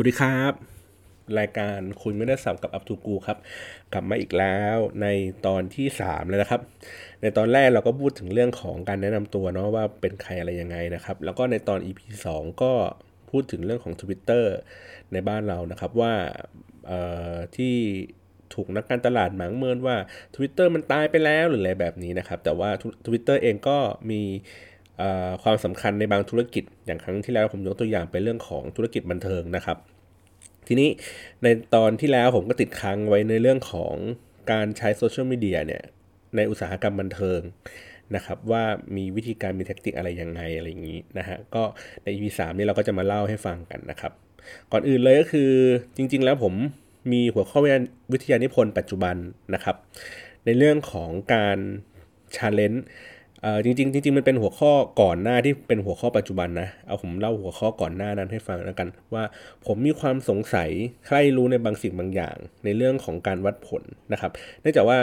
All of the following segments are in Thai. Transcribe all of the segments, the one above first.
สวัสดีครับ รายการคุยไม่ได้สับกับอัพทูกูครับ กลับมาอีกแล้วในตอนที่ 3 แล้วนะครับ ในตอนแรกเราก็พูดถึงเรื่องของการแนะนำตัวเนาะว่าเป็นใครอะไรยังไงนะครับ แล้วก็ในตอน EP 2 ก็พูดถึงเรื่องของ Twitter ในบ้านเรานะครับว่าที่ถูกนักการตลาดหมางเมินว่า Twitter มันตายไปแล้วหรืออะไรแบบนี้นะครับ แต่ว่า Twitter เองก็มี ความสำคัญในบางธุรกิจ อย่างครั้งที่แล้วผมยกตัวอย่างไปเรื่องของธุรกิจบันเทิงนะครับ ทีนี้ในตอนที่แล้วผมก็ติดค้างไว้ในเรื่องของการใช้โซเชียลมีเดียเนี่ยในอุตสาหกรรมบันเทิงนะครับว่ามีวิธีการมีเทคนิคอะไรยังไงอะไรอย่างนี้นะฮะก็ใน EP 3นี้เราก็จะมาเล่าให้ฟังกันนะครับ ก่อนอื่นเลยก็คือจริง ๆ แล้วผมมีหัวข้อวิทยานิพนธ์ปัจจุบันนะครับ ในเรื่องของการ challenge จริงๆจริงๆมันเป็นหัวข้อก่อนหน้าที่เป็นหัวข้อปัจจุบันนะเอาผมเล่าหัวข้อก่อนหน้านั้นให้ฟังแล้วกัน ว่าผมมีความสงสัยใคร่รู้ในบางสิ่งบางอย่าง ในเรื่องของการวัดผลนะครับเนื่องจากว่า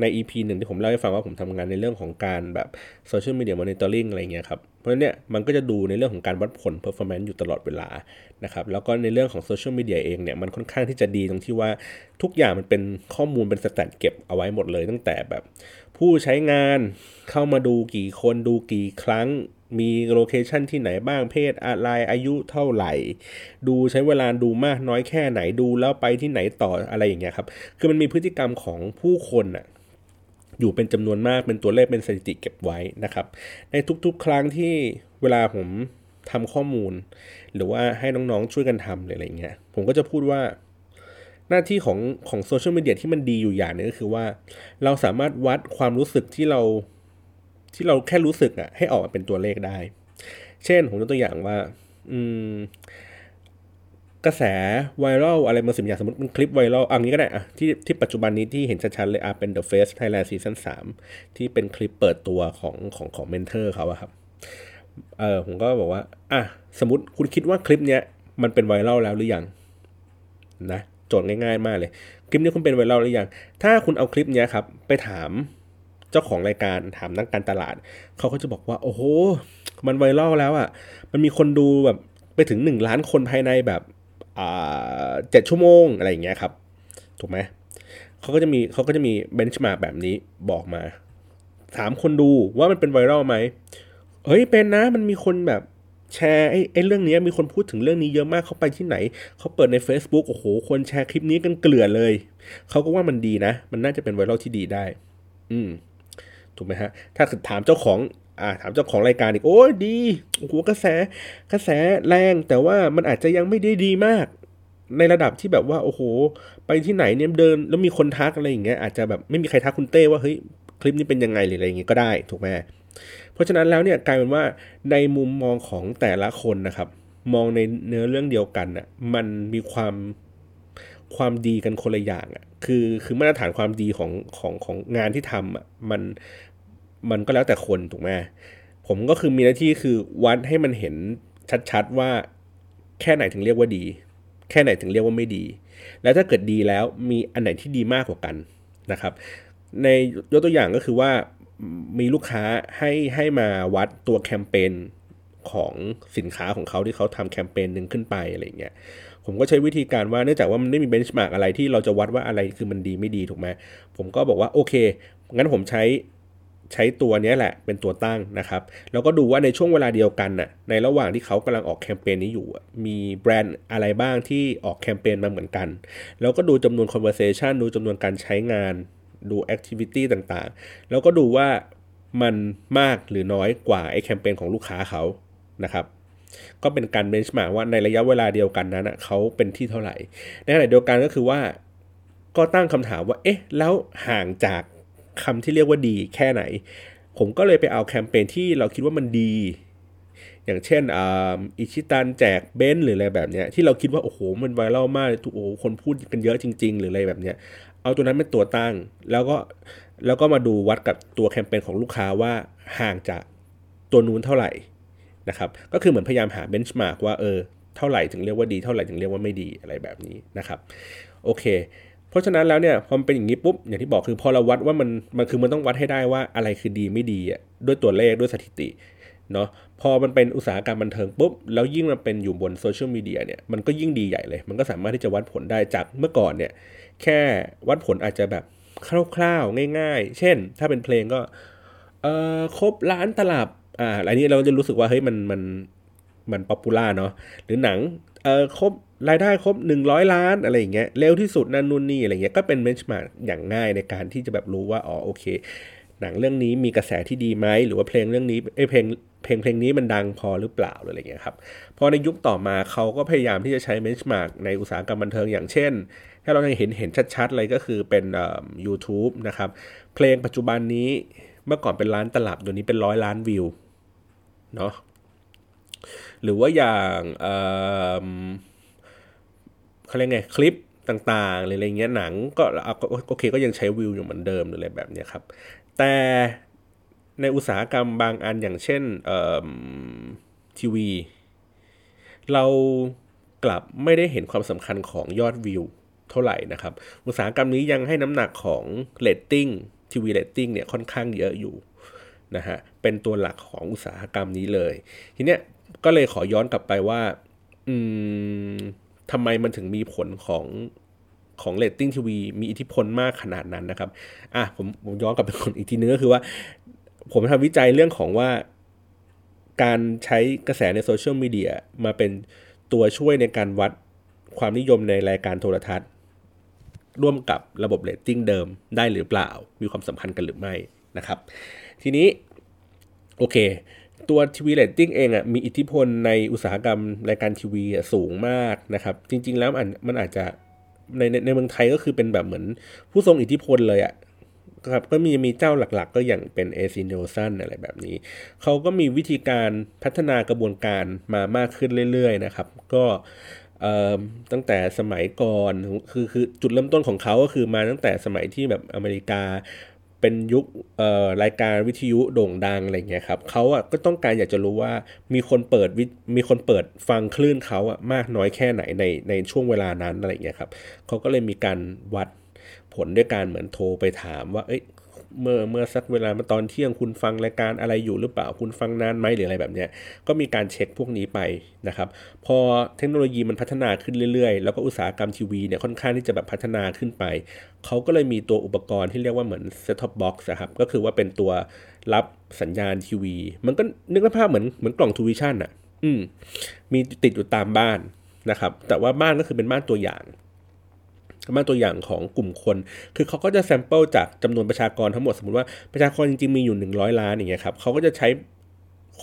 ใน EP หนึ่งที่ผมเล่าให้ฟังว่าผมทำงานในเรื่องของการแบบ social media monitoring อะไรเงี้ยครับ เพราะฉะนั้นเนี่ยมันก็จะดูในเรื่องของการวัดผล performance อยู่ตลอดเวลานะครับ แล้วก็ในเรื่องของโซเชียลมีเดียเองเนี่ยมันค่อนข้างที่จะดีตรงที่ว่าทุกอย่างมันเป็นข้อมูลเป็นสแตทเก็บเอาไว้หมดเลย ตั้งแต่แบบ ผู้ใช้งานเข้ามาดูกี่คนดูกี่ครั้งมีโลเคชันที่ไหนบ้างเพศอะไรอายุเท่าไหร่ ดูใช้เวลาดูมากน้อยแค่ไหนดูแล้วไปที่ไหนต่ออะไรอย่างเงี้ยครับ คือมันมีพฤติกรรมของผู้คนอะ อยู่เป็นจำนวนมากเป็นตัวเลขเป็นสถิติเก็บไว้นะครับ ในทุกๆ ครั้งที่เวลาผมทำข้อมูล หรือว่าให้น้องๆช่วยกันทำอะไรเงี้ยผมก็จะพูดว่า หน้าที่ของของโซเชียลมีเดียที่มันดีอยู่อย่างนึงก็คือว่า เราสามารถวัดความรู้สึกที่เราที่เราแค่รู้สึกอะให้ออกมาเป็นตัวเลขได้ เช่นผมยกตัวอย่างว่า อืม กระแสไวรัลอะไรมาสิบอย่างสมมติเป็นคลิปไวรัลอันนี้ก็ได้อะที่ที่ปัจจุบันนี้ที่เห็นชัดๆเลยอะเป็น The Face Thailand Season 3 ที่เป็นคลิปเปิดตัวของของของเมนเทอร์เขาอะครับเออผมก็บอกว่าอะสมมติคุณคิดว่าคลิปเนี้ยมันเป็นไวรัลแล้วหรือยังนะโจทย์ง่ายๆมากเลย คลิปนี้คุณเป็นไวรัลหรือยัง ถ้าคุณเอาคลิปนี้ครับ ไปถามเจ้าของรายการถามนักการตลาด เขาก็จะบอกว่า โอ้โห มันไวรัลแล้วอะ่ะ มันมีคนดูแบบไปถึงหนึ่งล้านคนภายในแบบ เจ็ดชั่วโมงอะไรอย่างเงี้ยครับ ถูกไหมเขาก็จะมีเขาก็จะมีเบนช์มาแบบนี้บอกมา ถามคนดูว่ามันเป็นไวรัลไหมเฮ้ยเป็นนะมันมีคนแบบแชร์ไอ้ไอ้เรื่องนี้มีคนพูดถึงเรื่องนี้เยอะมากเขาไปที่ไหน เขาเปิดใน Facebook โอ้โห คนแชร์คลิปนี้กันเกลือเลย เขาก็ว่ามันดีนะ มันน่าจะเป็นไวรัลที่ดีได้ อืมถูกไหมฮะ ถ้าถามเจ้าของ อ่าถามเจ้าของรายการอีกโอ้ดีโอ้โหกระแสกระแสแรงแต่ว่ามันอาจจะยังไม่ได้ดีมาก ในระดับที่แบบว่า โอ้โห ไปที่ไหนเนี่ยเดิน แล้วมีคนทักอะไรอย่างเงี้ยอาจจะแบบไม่มีใครทักคุณเต้ว่าเฮ้ยคลิปนี้เป็นยังไงหรืออะไรอย่างเงี้ยก็ได้ถูกไหมเพราะฉะนั้นแล้วเนี่ยกลายเป็นว่าในมุมมองของแต่ละคนนะครับ มองในเนื้อเรื่องเดียวกันอะมันมีความความดีกันคนละอย่างอะคือคือมาตรฐานความดีของของของงานที่ทำอะมัน มันก็แล้วแต่คนถูกไหมผมก็คือมีหน้าที่คือวัดให้มันเห็นชัดๆว่าแค่ไหนถึงเรียกว่าดี แค่ไหนถึงเรียกว่าไม่ดี แล้วถ้าเกิดดีแล้วมีอันไหนที่ดีมากกว่ากันนะครับ ในยกตัวอย่างก็คือว่ามีลูกค้าให้ให้มาวัดตัวแคมเปญของสินค้าของเขาที่เขาทำแคมเปญหนึ่งขึ้นไปอะไรเงี้ย ผมก็ใช้วิธีการว่าเนื่องจากว่ามันไม่มีเบนช์มาร์กอะไรที่เราจะวัดว่าอะไรคือมันดีไม่ดีถูกไหมผมก็บอกว่าโอเค งั้นผมใช้ ใช้ตัวนี้แหละเป็นตัวตั้งนะครับ แล้วก็ดูว่าในช่วงเวลาเดียวกันน่ะในระหว่างที่เขากำลังออกแคมเปญนี้อยู่ มีแบรนด์อะไรบ้างที่ออกแคมเปญมาเหมือนกัน แล้วก็ดูจำนวน conversation ดูจำนวนการใช้งาน ดูแอคทิวิตี้ต่างๆ แล้วก็ดูว่ามันมากหรือน้อยกว่าไอ้แคมเปญของลูกค้าเขานะครับก็เป็นการเบนช์มาว่าในระยะเวลาเดียวกันนั้นเขาเป็นที่เท่าไหร่ ในขณะเดียวกันก็คือว่า ก็ตั้งคำถามว่า เอ๊ะ แล้วห่างจาก คำที่เรียกว่าดีแค่ไหน ผมก็เลยไปเอาแคมเปญที่เราคิดว่ามันดี อย่างเช่นอิชิตันแจกเบนหรืออะไรแบบเนี้ยที่เราคิดว่าโอ้โหมันไวรัลมากทุกโอ้คนพูดกันเยอะจริง ๆ หรืออะไรแบบเนี้ยเอาตัวนั้นเป็นตัวตั้ง แล้วก็แล้วก็มาดูวัดกับตัวแคมเปญของลูกค้าว่าห่างจากตัวนู้นเท่าไหร่นะครับก็คือเหมือนพยายามหาเบนช์มาร์กว่าเออเท่าไหร่ถึงเรียกว่าดี เท่าไหร่ถึงเรียกว่าไม่ดีอะไรแบบนี้นะครับโอเค เพราะฉะนั้นแล้วเนี่ยพอมันเป็นอย่างนี้ปุ๊บอย่างที่บอกคือพอเราวัดว่ามันมันคือมันต้องวัดให้ได้ว่าอะไรคือดีไม่ดีอะด้วยตัวเลขด้วยสถิติเนาะพอมันเป็นอุตสาหกรรมบันเทิงปุ๊บแล้วยิ่งมันเป็นอยู่บนโซเชียลมีเดียเนี่ยมันก็ยิ่งดีใหญ่เลย มันก็สามารถที่จะวัดผลได้จากเมื่อก่อนเนี่ยแค่วัดผลอาจจะแบบคร่าวๆง่าย ๆ เช่น ถ้าเป็นเพลงก็เอ่อครบล้านตลับอ่าอันนี้เราจะรู้สึกว่าเฮ้ยมันมันมัน popular เนาะหรือหนังเอ่อครบ รายได้ครบ 100 ล้านอะไรอย่างเงี้ยเร็วที่สุดนั่นนู่นนี่อะไรเงี้ยก็เป็น benchmark อย่างง่ายในการที่จะแบบรู้ว่าอ๋อโอเค หนังเรื่องนี้มีกระแสที่ดีไหมหรือว่าเพลงเรื่องนี้เอเพลงเพลงเพลงนี้มันดังพอหรือเปล่าอะไรเงี้ยครับพอในยุคต่อมาเขาก็พยายามที่จะใช้ benchmark ในอุตสาหกรรมบันเทิงอย่างเช่น ถ้าเราเห็นเห็นชัดๆเลยก็คือเป็นเอ่อ YouTube นะครับเพลงปัจจุบันนี้เมื่อก่อนเป็นล้านตลับเดี๋ยวนี้เป็นร้อยล้านวิวเนาะหรือว่าอย่างเอ่อ เขาเรียกไงคลิปต่างๆอะไรเงี้ยหนังก็โอเคก็ยังใช้วิวอยู่เหมือนเดิมหรืออะไรแบบเนี้ยครับ แต่ในอุตสาหกรรมบางอันอย่างเช่นทีวี เรากลับไม่ได้เห็นความสำคัญของยอดวิวเท่าไหร่นะครับ อุตสาหกรรมนี้ยังให้น้ำหนักของเรตติ้งทีวีเรตติ้งเนี่ยค่อนข้างเยอะอยู่นะฮะเป็นตัวหลักของอุตสาหกรรมนี้เลย ทีเนี้ยก็เลยขอย้อนกลับไปว่า อืม ทำไมมันถึงมีผลของของเรตติ้งทีวีมีอิทธิพลมากขนาดนั้นนะครับ อะผมผมย้อนกลับไปก่อนอีกทีนึงก็คือว่า ผมทำวิจัยเรื่องของว่า การใช้กระแสในโซเชียลมีเดียมาเป็นตัวช่วยในการวัดความนิยมในรายการโทรทัศน์ ร่วมกับระบบเรตติ้งเดิมได้หรือเปล่า มีความสัมพันธ์กันหรือไม่นะครับ ทีนี้ โอเค ตัวทีวีเรตติ้งเองอะมีอิทธิพลในอุตสาหกรรมรายการทีวีสูงมากนะครับ จริง ๆ แล้วมันอาจจะในในเมืองไทยก็คือเป็นแบบเหมือนผู้ทรงอิทธิพลเลยอะครับก็มีมีเจ้าหลักๆ ก็อย่างเป็น ACNielsen อะไรแบบนี้ เขาก็มีวิธีการพัฒนากระบวนการมามากขึ้นเรื่อยๆนะครับ ก็ตั้งแต่สมัยก่อนคือคือจุดเริ่มต้นของเขาก็คือมาตั้งแต่สมัยที่แบบอเมริกา เป็นยุครายการวิทยุโด่งดังอะไรเงี้ยครับเขาอะก็ต้องการอยากจะรู้ว่ามีคนเปิดมีคนเปิดฟังคลื่นเขาอะมากน้อยแค่ไหนในในช่วงเวลานั้นอะไรเงี้ยครับเขาก็เลยมีการวัดผลด้วยการเหมือนโทรไปถามว่าเอ้ย เมื่อเมื่อสักเวลามาตอนเที่ยงคุณฟังรายการอะไรอยู่หรือเปล่าคุณฟังนานไหมหรืออะไรแบบเนี้ยก็มีการเช็คพวกนี้ไปนะครับ พอเทคโนโลยีมันพัฒนาขึ้นเรื่อยๆ แล้วก็อุตสาหกรรมทีวีเนี่ยค่อนข้างที่จะแบบพัฒนาขึ้นไป เขาก็เลยมีตัวอุปกรณ์ที่เรียกว่าเหมือน set top box นะครับก็คือว่าเป็นตัวรับสัญญาณทีวี มันก็นึกภาพเหมือนเหมือนกล่องทูวิชั่นอะ อืมมีติดอยู่ตามบ้านนะครับ แต่ว่าบ้านก็คือเป็นบ้านตัวอย่าง มาตัวอย่างของกลุ่มคน คือเขาก็จะ sample จากจำนวนประชากรทั้งหมดสมมติว่าประชากรจริงๆ มีอยู่ 100 ล้านอย่างเงี้ยครับเขาก็จะใช้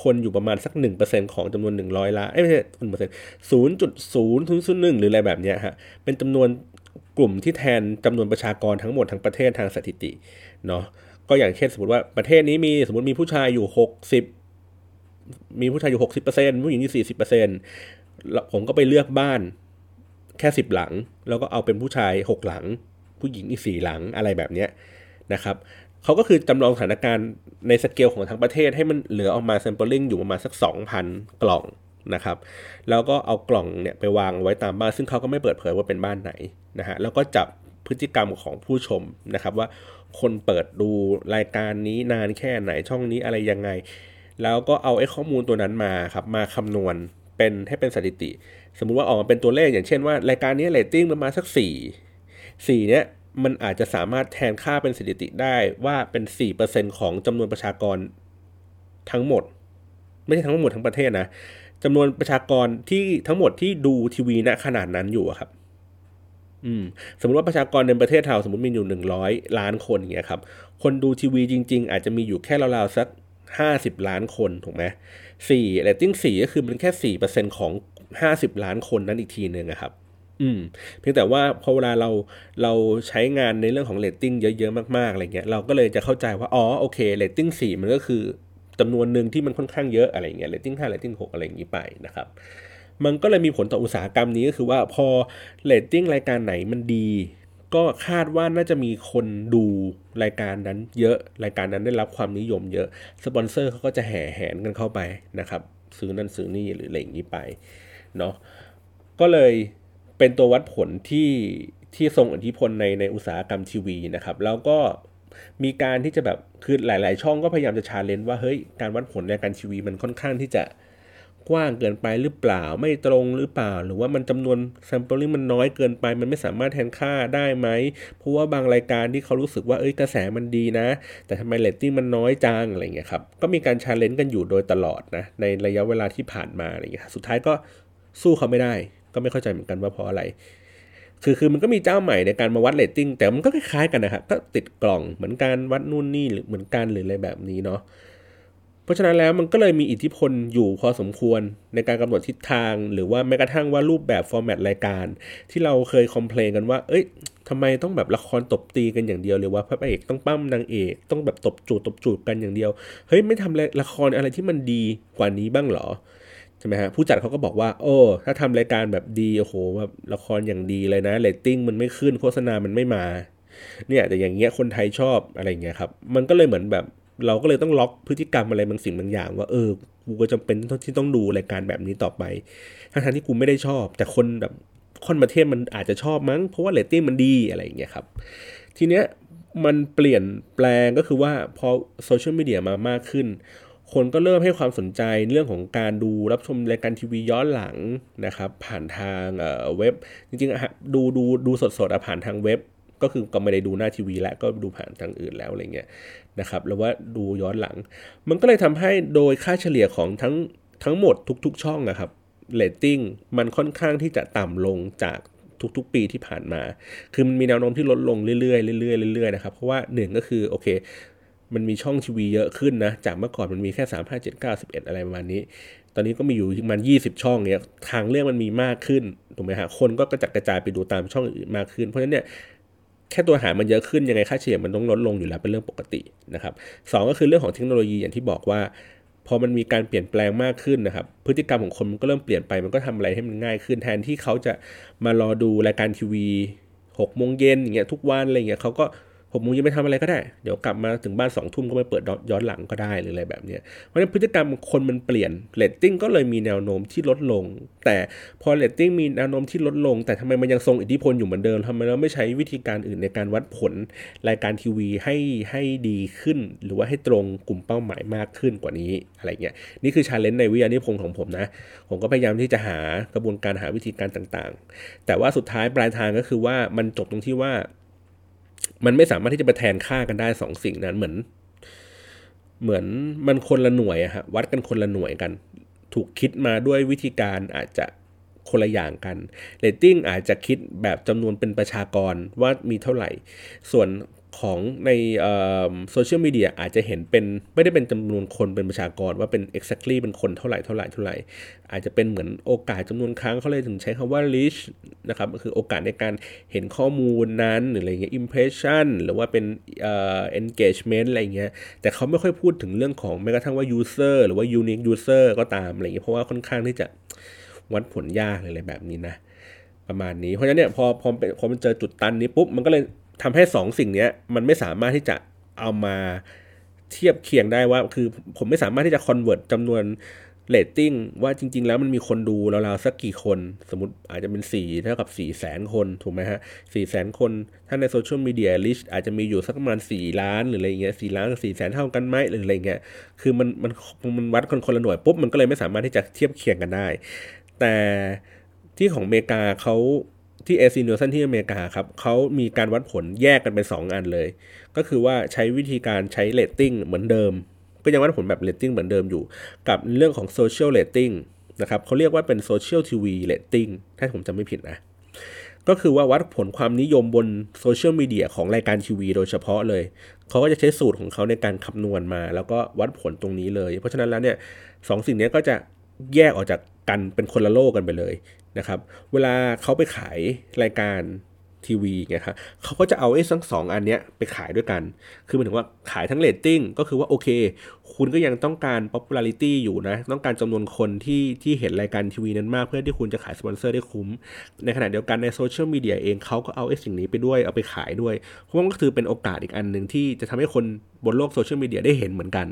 คนอยู่ประมาณสัก 1%ของจำนวน 100 ล้านไม่ใช่หนึ่งเปอร์เซ็นต์ศูนย์จุดศูนย์ศูนย์ศูนย์หนึ่งหรืออะไรแบบเนี้ยฮะเป็นจำนวนกลุ่มที่แทนจำนวนประชากรทั้งหมดทั้งประเทศทางสถิติเนาะก็อย่างเช่นสมมติว่าประเทศนี้มีสมมติมีผู้ชายอยู่ 60 มีผู้ชายอยู่ 60%ผู้หญิงอยู่ 40%ผมก็ไปเลือกบ้าน แค่สิบหลัง แล้วก็เอาเป็นผู้ชายหกหลัง ผู้หญิงอีกสี่หลังอะไรแบบนี้นะครับเขาก็คือจำลองสถานการณ์ในสเกลของทั้งประเทศให้มันเหลือออกมา sampling อยู่ประมาณสัก 2,000 กล่องนะครับ แล้วก็เอากล่องเนี่ยไปวางไว้ตามบ้าน ซึ่งเขาก็ไม่เปิดเผยว่าเป็นบ้านไหนนะฮะ แล้วก็จับพฤติกรรมของผู้ชมนะครับว่าคนเปิดดูรายการนี้นานแค่ไหนช่องนี้อะไรยังไง แล้วก็เอาไอ้ข้อมูลตัวนั้นมาครับมาคำนวณ เป็นให้เป็นสถิติ สมมุติว่าออกมาเป็นตัวเลขอย่างเช่นว่ารายการนี้เรตติ้งประมาณสักสี่สี่เนี้ยมันอาจจะสามารถแทนค่าเป็นสถิติได้ว่าเป็นสี่เปอร์เซ็นของจำนวนประชากรทั้งหมด ไม่ใช่ทั้งหมดทั้งประเทศนะจำนวนประชากรที่ทั้งหมดที่ดูทีวีณขนาดนั้นอยู่ครับ อืม สมมติว่าประชากรในประเทศเราสมมติมีอยู่หนึ่งร้อยล้านคนอย่างเงี้ยครับ คนดูทีวีจริง ๆ อาจจะมีอยู่แค่ราวๆสัก ห้าสิบล้านคนถูกไหมสี่เรตติ้งสี่ก็คือมันแค่สี่เปอร์เซ็นต์ของห้าสิบล้านคนนั้นอีกทีหนึ่งนะครับ อืม เพียงแต่ว่าพอเวลาเราเราใช้งานในเรื่องของเรตติ้งเยอะๆมากๆอะไรเงี้ยเราก็เลยจะเข้าใจว่าอ๋อโอเคเรตติ้งสี่มันก็คือจำนวนหนึ่งที่มันค่อนข้างเยอะอะไรเงี้ยเรตติ้งห้าเรตติ้งหกอะไรอย่างนี้ไปนะครับมันก็เลยมีผลต่ออุตสาหกรรมนี้ก็คือว่าพอเรตติ้งรายการไหนมันดี ก็คาดว่าน่าจะมีคนดูรายการนั้นเยอะ รายการนั้นได้รับความนิยมเยอะ สปอนเซอร์เขาก็จะแห่แหนกันเข้าไปนะครับ ซื้อนั่นซื้อนี่หรืออะไรอย่างนี้ไปเนาะ ก็เลยเป็นตัววัดผลที่ที่ทรงอิทธิพลในในอุตสาหกรรมทีวีนะครับ แล้วก็มีการที่จะแบบคือหลาย ๆ ช่องก็พยายามจะ challenge ว่าเฮ้ยการวัดผลในการทีวีมันค่อนข้างที่จะ กว้างเกินไปหรือเปล่า ไม่ตรงหรือเปล่า หรือว่ามันจำนวน sample มันน้อยเกินไป มันไม่สามารถแทนค่าได้ไหม เพราะว่าบางรายการที่เขารู้สึกว่าเอ้ยกระแสมันดีนะ แต่ทำไมเรตติ้งมันน้อยจังอะไรเงี้ยครับ ก็มีการ challenge กันอยู่โดยตลอดนะในระยะเวลาที่ผ่านมาอะไรเงี้ย สุดท้ายก็สู้เขาไม่ได้ ก็ไม่เข้าใจเหมือนกันว่าเพราะอะไรคือคือมันก็มีเจ้าใหม่ในการมาวัดเรตติ้งแต่มันก็คล้ายๆกันนะครับก็ติดกล่องเหมือนการวัดนู่นนี่หรือเหมือนกันหรืออะไรแบบนี้เนาะ ราะฉะนั้นแล้วมันก็เลยมีอิทธิพลอยู่พอสมควรในการกำหนดทิศทาง หรือว่าแม้กระทั่งว่ารูปแบบ format รายการ ที่เราเคย complain กันว่า เอ้ยทำไมต้องแบบละครตบตีกันอย่างเดียวหรือว่าพระเอกต้องปล้ำนางเอกต้องแบบตบจูบตบจูบกันอย่างเดียว เฮ้ยไม่ทำละครอะไรที่มันดีกว่านี้บ้างหรอใช่ไหมฮะผู้จัดเขาก็บอกว่า โอ้ถ้าทำรายการแบบดีโอ้โหแบบละครอย่างดีเลยนะเรตติ้งมันไม่ขึ้นโฆษณามันไม่มาเนี่ยแต่อย่างเงี้ยคนไทยชอบอะไรเงี้ยครับ มันก็เลยเหมือนแบบ เราก็เลยต้องล็อกพฤติกรรมอะไรบางสิ่งบางอย่าง ว่าเออกูก็จำเป็นที่ต้องดูรายการแบบนี้ต่อไปทั้งที่กูไม่ได้ชอบ แต่คนแบบคนประเทศมันอาจจะชอบมั้ง เพราะว่าเรตติ้งมันดีอะไรอย่างเงี้ยครับ ทีเนี้ยมันเปลี่ยนแปลงก็คือว่าพอโซเชียลมีเดียมามากขึ้น คนก็เริ่มให้ความสนใจเรื่องของการดูรับชมรายการทีวีย้อนหลังนะครับ ผ่านทางเว็บจริงๆดูดูดูสดๆผ่านทางเว็บ ก็คือก็ไม่ได้ดูหน้าทีวี แล้วก็ดูผ่านทางอื่นแล้วอะไรเงี้ยนะครับหรือว่าดูย้อนหลัง มันก็เลยทำให้โดยค่าเฉลี่ยของทั้งทั้งหมดทุก ๆ ช่องนะครับเรตติ้งมันค่อนข้างที่จะต่ำลงจากทุกๆ ปีที่ผ่านมา คือมันมีแนวโน้มที่ลดลงเรื่อยๆเรื่อยๆเรื่อยๆนะครับ เพราะว่าหนึ่งก็คือโอเค มันมีช่องทีวีเยอะขึ้นนะ จากเมื่อก่อนมันมีแค่ 3 5 7 9 11 อะไรประมาณนี้ ตอนนี้ก็มีอยู่ประมาณ20 ช่องเนี่ยทางเรื่องมันมีมากขึ้น ถูกไหมฮะ คนก็กระจัดกระจายไปดูตามช่องอื่นมากขึ้น เพราะฉะนั้นเนี่ย แค่ตัวหารมันเยอะขึ้นยังไงค่าเฉลี่ยมันต้องลดลงอยู่แล้วเป็นเรื่องปกตินะครับสก็คือเรื่องของเทคโนโลยีอย่างที่บอกว่าพอมันมีการเปลี่ยนแปลงมากขึ้นนะครับ พฤติกรรมของคนมันก็เริ่มเปลี่ยนไปมันก็ทำอะไรให้มันง่ายขึ้นแทนที่เขาจะมารอดูรายการทีวีหกโมงเย็นอย่างเงี้ยทุกวันอะไรเงี้ยเขาก็ ผมมึงยังไม่ทำอะไรก็ได้ เดี๋ยวกลับมาถึงบ้านสองทุ่มก็ไปเปิดย้อนหลังก็ได้หรืออะไรแบบนี้เพราะฉะนั้นพฤติกรรมคนมันเปลี่ยนเรตติ้งก็เลยมีแนวโน้มที่ลดลง แต่พอเรตติ้งมีแนวโน้มที่ลดลง แต่ทำไมมันยังทรงอิทธิพลอยู่เหมือนเดิมทำไมเราไม่ใช้วิธีการอื่นในการวัดผลรายการทีวีให้ให้ดีขึ้น หรือว่าให้ตรงกลุ่มเป้าหมายมากขึ้นกว่านี้อะไรเงี้ยนี่คือ challenge ในวิทยานิพนธ์ของผมนะ ผมก็พยายามที่จะหากระบวนการหาวิธีการต่างๆ แต่ว่าสุดท้ายปลายทางก็คือว่ามันจบตรงที่ว่า มันไม่สามารถที่จะไปแทนค่ากันได้สองสิ่งนั้นเหมือน เหมือนมันคนละหน่วยอะฮะวัดกันคนละหน่วยกัน ถูกคิดมาด้วยวิธีการอาจจะคนละอย่างกันเรตติ้งอาจจะคิดแบบจำนวนเป็นประชากรว่ามีเท่าไหร่ ส่วน ของในโซเชียลมีเดียอาจจะเห็นเป็นไม่ได้เป็นจำนวนคนเป็นประชากรว่าเป็น exactly เป็นคนเท่าไหร่เท่าไหร่เท่าไหร่ อาจจะเป็นเหมือนโอกาสจำนวนครั้งเขาเลยถึงใช้คำว่า reach นะครับก็คือโอกาสในการเห็นข้อมูลนั้นหรืออะไรเงี้ย impression หรือว่าเป็น engagement อะไรเงี้ยแต่เขาไม่ค่อยพูดถึงเรื่องของแม้กระทั่งว่า user หรือว่า unique user ก็ตามอะไรเงี้ยเพราะว่าค่อนข้างที่จะวัดผลยากอะไรแบบนี้นะประมาณนี้ เพราะฉะนั้นเนี่ยพอพอพอมันเจอจุดตันนี้ปุ๊บมันก็เลย ทำให้2สสิ่งนี้มันไม่สามารถที่จะเอามาเทียบเคียงได้ว่า คือผมไม่สามารถที่จะ convert จำนวนเรตติ้งว่าจริง ๆ แล้วมันมีคนดูราวๆสักกี่คน สมมติอาจจะเป็น4เท่ากับ4 0 0แสนคนถูกไหมฮะ4 0 0แสนคน ถ้าในโซเชียลมีเดีย reach อาจจะมีอยู่สักประมาณ4ล้านหรืออะไรเงี้ย4ล้านกับ4แสนเท่ากันไหมหรืออะไรเงี้ยคือมันมันมันวัดคนคนละหน่วยปุ๊บมันก็เลยไม่สามารถที่จะเทียบเคียงกันได้ แต่ที่ของอเมริกาเขา ที่เอซิน n ซันที่อเมริกาครับเขามีการวัดผลแยกกันเป็น 2 อันเลย ก็คือว่าใช้วิธีการใช้เรตติ้งเหมือนเดิม ก็ยังวัดผลแบบเรตติ้งเหมือนเดิมอยู่ กับเรื่องของ social rating นะครับเขาเรียกว่าเป็น social TV ratingถ้าผมจำไม่ผิดนะ ก็คือว่าวัดผลความนิยมบนโซเชียลมีเดียของรายการทีวีโดยเฉพาะเลย เขาก็จะใช้สูตรของเขาในการคำนวณมา แล้วก็วัดผลตรงนี้เลย เพราะฉะนั้นแล้วเนี่ยสองสิ่งนี้ก็จะแยกออกจาก กันเป็นคนละโลกกันไปเลยนะครับ เวลาเขาไปขายรายการทีวีไงครับเขาก็จะเอาไอ้ทั้งสองอันเนี้ยไปขายด้วยกัน คือหมายถึงว่าขายทั้งเรตติ้งก็คือว่าโอเค คุณก็ยังต้องการ popularity อยู่นะ ต้องการจำนวนคนที่ที่เห็นรายการทีวีนั้นมาก เพื่อที่คุณจะขายสปอนเซอร์ได้คุ้ม ในขณะเดียวกันในโซเชียลมีเดียเองเขาก็เอาไอ้สิ่งนี้ไปด้วยเอาไปขายด้วย เพราะมันก็คือเป็นโอกาสอีกอันหนึ่งที่จะทำให้คนบนโลกโซเชียลมีเดียได้เห็นเหมือนกัน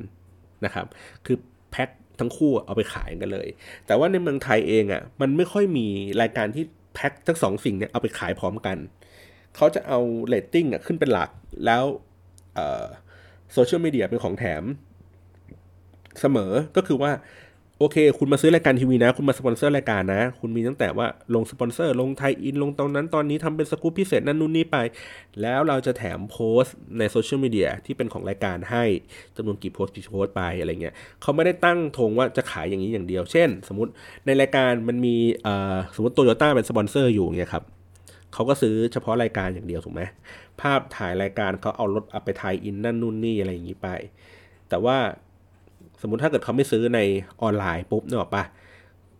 นะครับ คือแพ็ค ทั้งคู่เอาไปขายกันเลย แต่ว่าในเมืองไทยเองอะ่ะมันไม่ค่อยมีรายการที่แพ็คทั้งสองสิ่งเนี่ยเอาไปขายพร้อมกัน เขาจะเอาเรตติ้งอะขึ้นเป็นหลักแล้วโซเชียลมีเดียเป็นของแถมเสมอก็คือว่า โอเค คุณมาซื้อรายการทีวีนะ คุณมาสปอนเซอร์รายการนะ คุณมีตั้งแต่ว่าลงสปอนเซอร์ ลง tie-in ลงตอนนั้นตอนนี้ทำเป็นสกู๊ปพิเศษนั่นนู่นนี่ไป แล้วเราจะแถมโพสต์ในโซเชียลมีเดียที่เป็นของรายการให้จำนวนกี่โพสต์กี่โพสต์ไปอะไรเงี้ยเขาไม่ได้ตั้งธงว่าจะขายอย่างนี้อย่างเดียว เช่น สมมติในรายการมันมีสมมติโตโยต้าเป็นสปอนเซอร์อยู่เงี้ยครับเขาก็ซื้อเฉพาะรายการอย่างเดียวถูกไหมภาพถ่ายรายการเขาเอารถเอาไป tie-in นั่นนู่นนี่อะไรอย่างนี้ไป แต่ว่า สมมติถ้าเกิดเขาไม่ซื้อในออนไลน์ปุ๊บเนอะปะ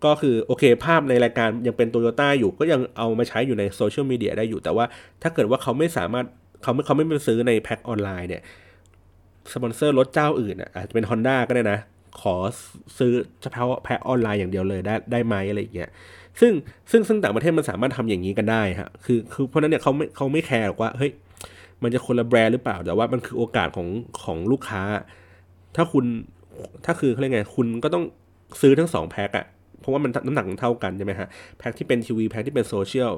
ก็คือโอเคภาพในรายการยังเป็นโตโยต้าอยู่ก็ยังเอามาใช้อยู่ในโซเชียลมีเดียได้อยู่แต่ว่าถ้าเกิดว่าเขาไม่สามารถเขาไม่เขาไม่ไปซื้อในแพ็คออนไลน์เนี่ยสปอนเซอร์รถเจ้าอื่นอะอาจจะเป็น Honda ก็ได้นะ ขอซื้อเฉพาะแพ็คออนไลน์อย่างเดียวเลยได้ได้ไหมอะไรอย่างเงี้ยซึ่งซึ่งซึ่งต่างประเทศมันสามารถทำอย่างนี้กันได้ฮะคือคือเพราะนั้นเนี่ยเขาไม่เขาไม่แคร์ว่าเฮ้ยมันจะคนละแบรนด์หรือเปล่าแต่ว่ามันคือโอกาสของของลูกค้า ถ้าคุณ ถ้าคือเขาเรียกไงคุณก็ต้องซื้อทั้งสองแพ็คอะเพราะว่ามันน้ำหนักมันเท่ากันใช่ไหมฮะแพ็คที่เป็นทีวีแพ็คที่เป็นโซเชียล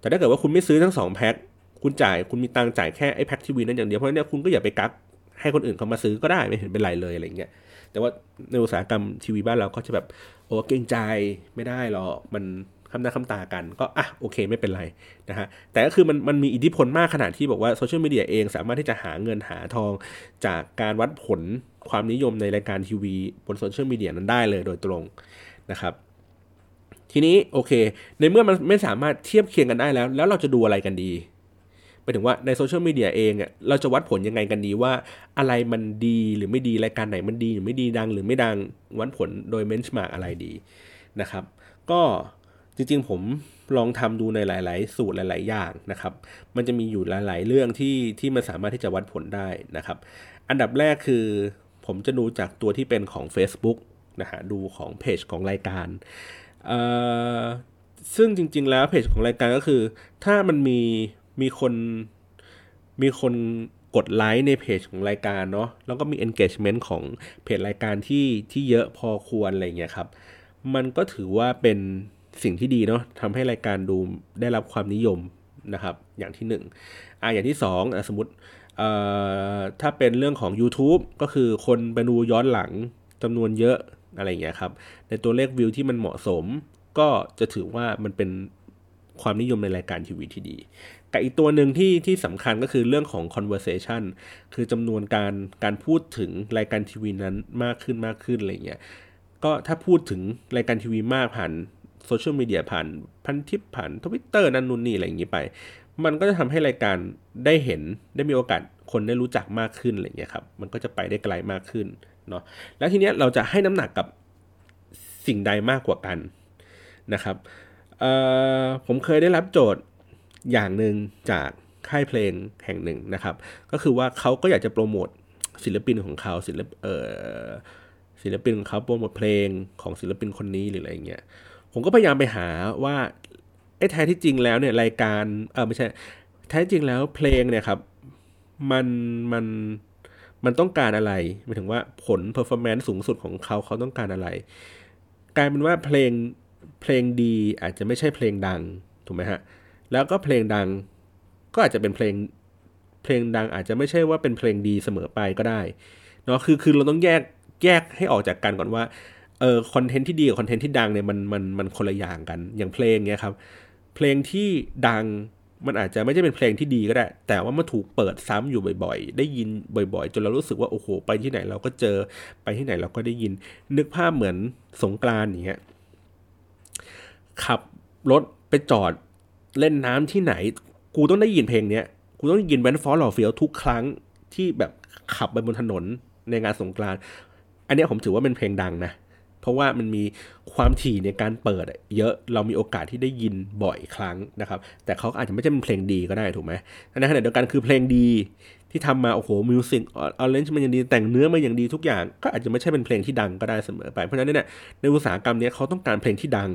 แต่ถ้าเกิดว่าคุณไม่ซื้อทั้งสองแพ็คคุณจ่ายคุณมีตังจ่ายแค่ไอ้แพ็คทีวีนั้นอย่างเดียวเพราะเนี่ยคุณก็อย่าไปกักให้คนอื่นเขามาซื้อก็ได้ไม่เห็นเป็นไรเลยอะไรเงี้ยแต่ว่าในอุตสาหกรรมทีวีบ้านเราก็จะแบบ โอ้เกรงใจไม่ได้หรอกมันข้ามหน้าข้ามตากันก็อะโอเคไม่เป็นไรนะฮะแต่ก็คือมันมันมีอิทธิพลมากขนาดที่บอกว่าโซเชียลมีเดียเองสามารถที่จะหาเงินหาทอง จากการวัดผลความนิยมในรายการทีวีบนโซเชียลมีเดียนั้นได้เลยโดยตรงนะครับทีนี้โอเค ในเมื่อมันไม่สามารถเทียบเคียงกันได้แล้ว แล้วเราจะดูอะไรกันดี ไปถึงว่าในโซเชียลมีเดียเองอะเราจะวัดผลยังไงกันดีว่า อะไรมันดีหรือไม่ดีรายการไหนมันดีหรือไม่ดีดัง หรือไม่ดังวัดผลโดย benchmark อะไรดีนะครับ ก็จริงๆผมลองทำดูในหลาย ๆ สูตรหลาย ๆ อย่างนะครับ มันจะมีอยู่หลาย ๆ เรื่องที่ที่มันสามารถที่จะวัดผลได้นะครับ อันดับแรกคือผมจะดูจากตัวที่เป็นของ Facebook นะฮะดูของเพจของรายการซึ่งจริง ๆ แล้วเพจของรายการก็คือ ถ้ามันมี มีคนมีคนกดไลค์ในเพจของรายการเนาะแล้วก็มี engagement ของเพจรายการที่ที่เยอะพอควรอะไรเงี้ยครับ มันก็ถือว่าเป็นสิ่งที่ดีเนาะทำให้รายการดูได้รับความนิยมนะครับ อย่างที่1อ่าอย่างที่2อะสมมติถ้าเป็นเรื่องของ YouTube ก็คือคนไปดูย้อนหลังจำนวนเยอะอะไรเงี้ยครับ ในตัวเลขวิวที่มันเหมาะสม ก็จะถือว่ามันเป็น ความนิยมในรายการทีวีที่ดีกับอีกตัวหนึ่งที่ที่สำคัญก็คือเรื่องของ conversation คือจำนวนการการพูดถึงรายการทีวีนั้นมากขึ้นมากขึ้นอะไรเงี้ยก็ถ้าพูดถึงรายการทีวีมากผ่านโซเชียลมีเดียผ่านพันทิปผ่านทวิตเตอร์นั่นนู่นนี่อะไรอย่างนี้ไป มันก็จะทำให้รายการได้เห็นได้มีโอกาสคนได้รู้จักมากขึ้นอะไรอย่างนี้ครับ มันก็จะไปได้ไกลมากขึ้นเนาะแล้วทีเนี้ยเราจะให้น้ำหนักกับสิ่งใดมากกว่ากันนะครับ ผมเคยได้รับโจทย์อย่างหนึ่งจากค่ายเพลงแห่งหนึ่งนะครับ ก็คือว่าเขาก็อยากจะโปรโมทศิลปินของเขาศิลปเออศิลปินของเขาโปรโมทเพลงของศิลปินคนนี้หรืออะไรเงี้ยผมก็พยายามไปหาว่าไอ้แท้ที่จริงแล้วเนี่ยรายการเออไม่ใช่แท้จริงแล้วเพลงเนี่ยครับมันมันมันต้องการอะไรหมายถึงว่าผล performance สูงสุดของเขาเขาต้องการอะไร กลายเป็นว่าเพลง เพลงดีอาจจะไม่ใช่เพลงดังถูกไหมฮะแล้วก็เพลงดังก็อาจจะเป็นเพลงเพลงดังอาจจะไม่ใช่ว่าเป็นเพลงดีเสมอไปก็ได้เนาะคือคือเราต้องแยกแยกให้ออกจากกันก่อนว่าเออคอนเทนต์ที่ดีกับคอนเทนต์ที่ดังเนี่ยมันมันมันคนละอย่างกันอย่างเพลงเนี่ยครับเพลงที่ดังมันอาจจะไม่ใช่เป็นเพลงที่ดีก็ได้ แต่ว่ามันถูกเปิดซ้ำอยู่บ่อยๆ ได้ยินบ่อยๆ จนเรารู้สึกว่าโอ้โห ไปที่ไหนเราก็เจอไปที่ไหนเราก็ได้ยิน นึกภาพเหมือนสงกรานอย่างเงี้ย ขับรถไปจอดเล่นน้ำที่ไหน กูต้องได้ยินเพลงเนี้ย กูต้องได้ยินแวนฟอร์ลอเฟียทุกครั้งที่แบบขับไปบนถนนในงานสงกรานอันนี้ผมถือว่าเป็นเพลงดังนะ เพราะว่ามันมีความถี่ในการเปิดเยอะ เรามีโอกาสที่ได้ยินบ่อยครั้งนะครับ แต่เขาอาจจะไม่ใช่เป็นเพลงดีก็ได้ถูกไหมในขณะเดียวกันคือเพลงดีที่ทำมา โอ้โห มิวสิกออเรนจ์มันอย่างดี แต่งเนื้อมาอย่างดีทุกอย่าง ก็อาจจะไม่ใช่เป็นเพลงที่ดังก็ได้เสมอไป เพราะฉะนั้นเนี่ยในอุตสาหกรรมนี้เขาต้องการเพลงที่ดัง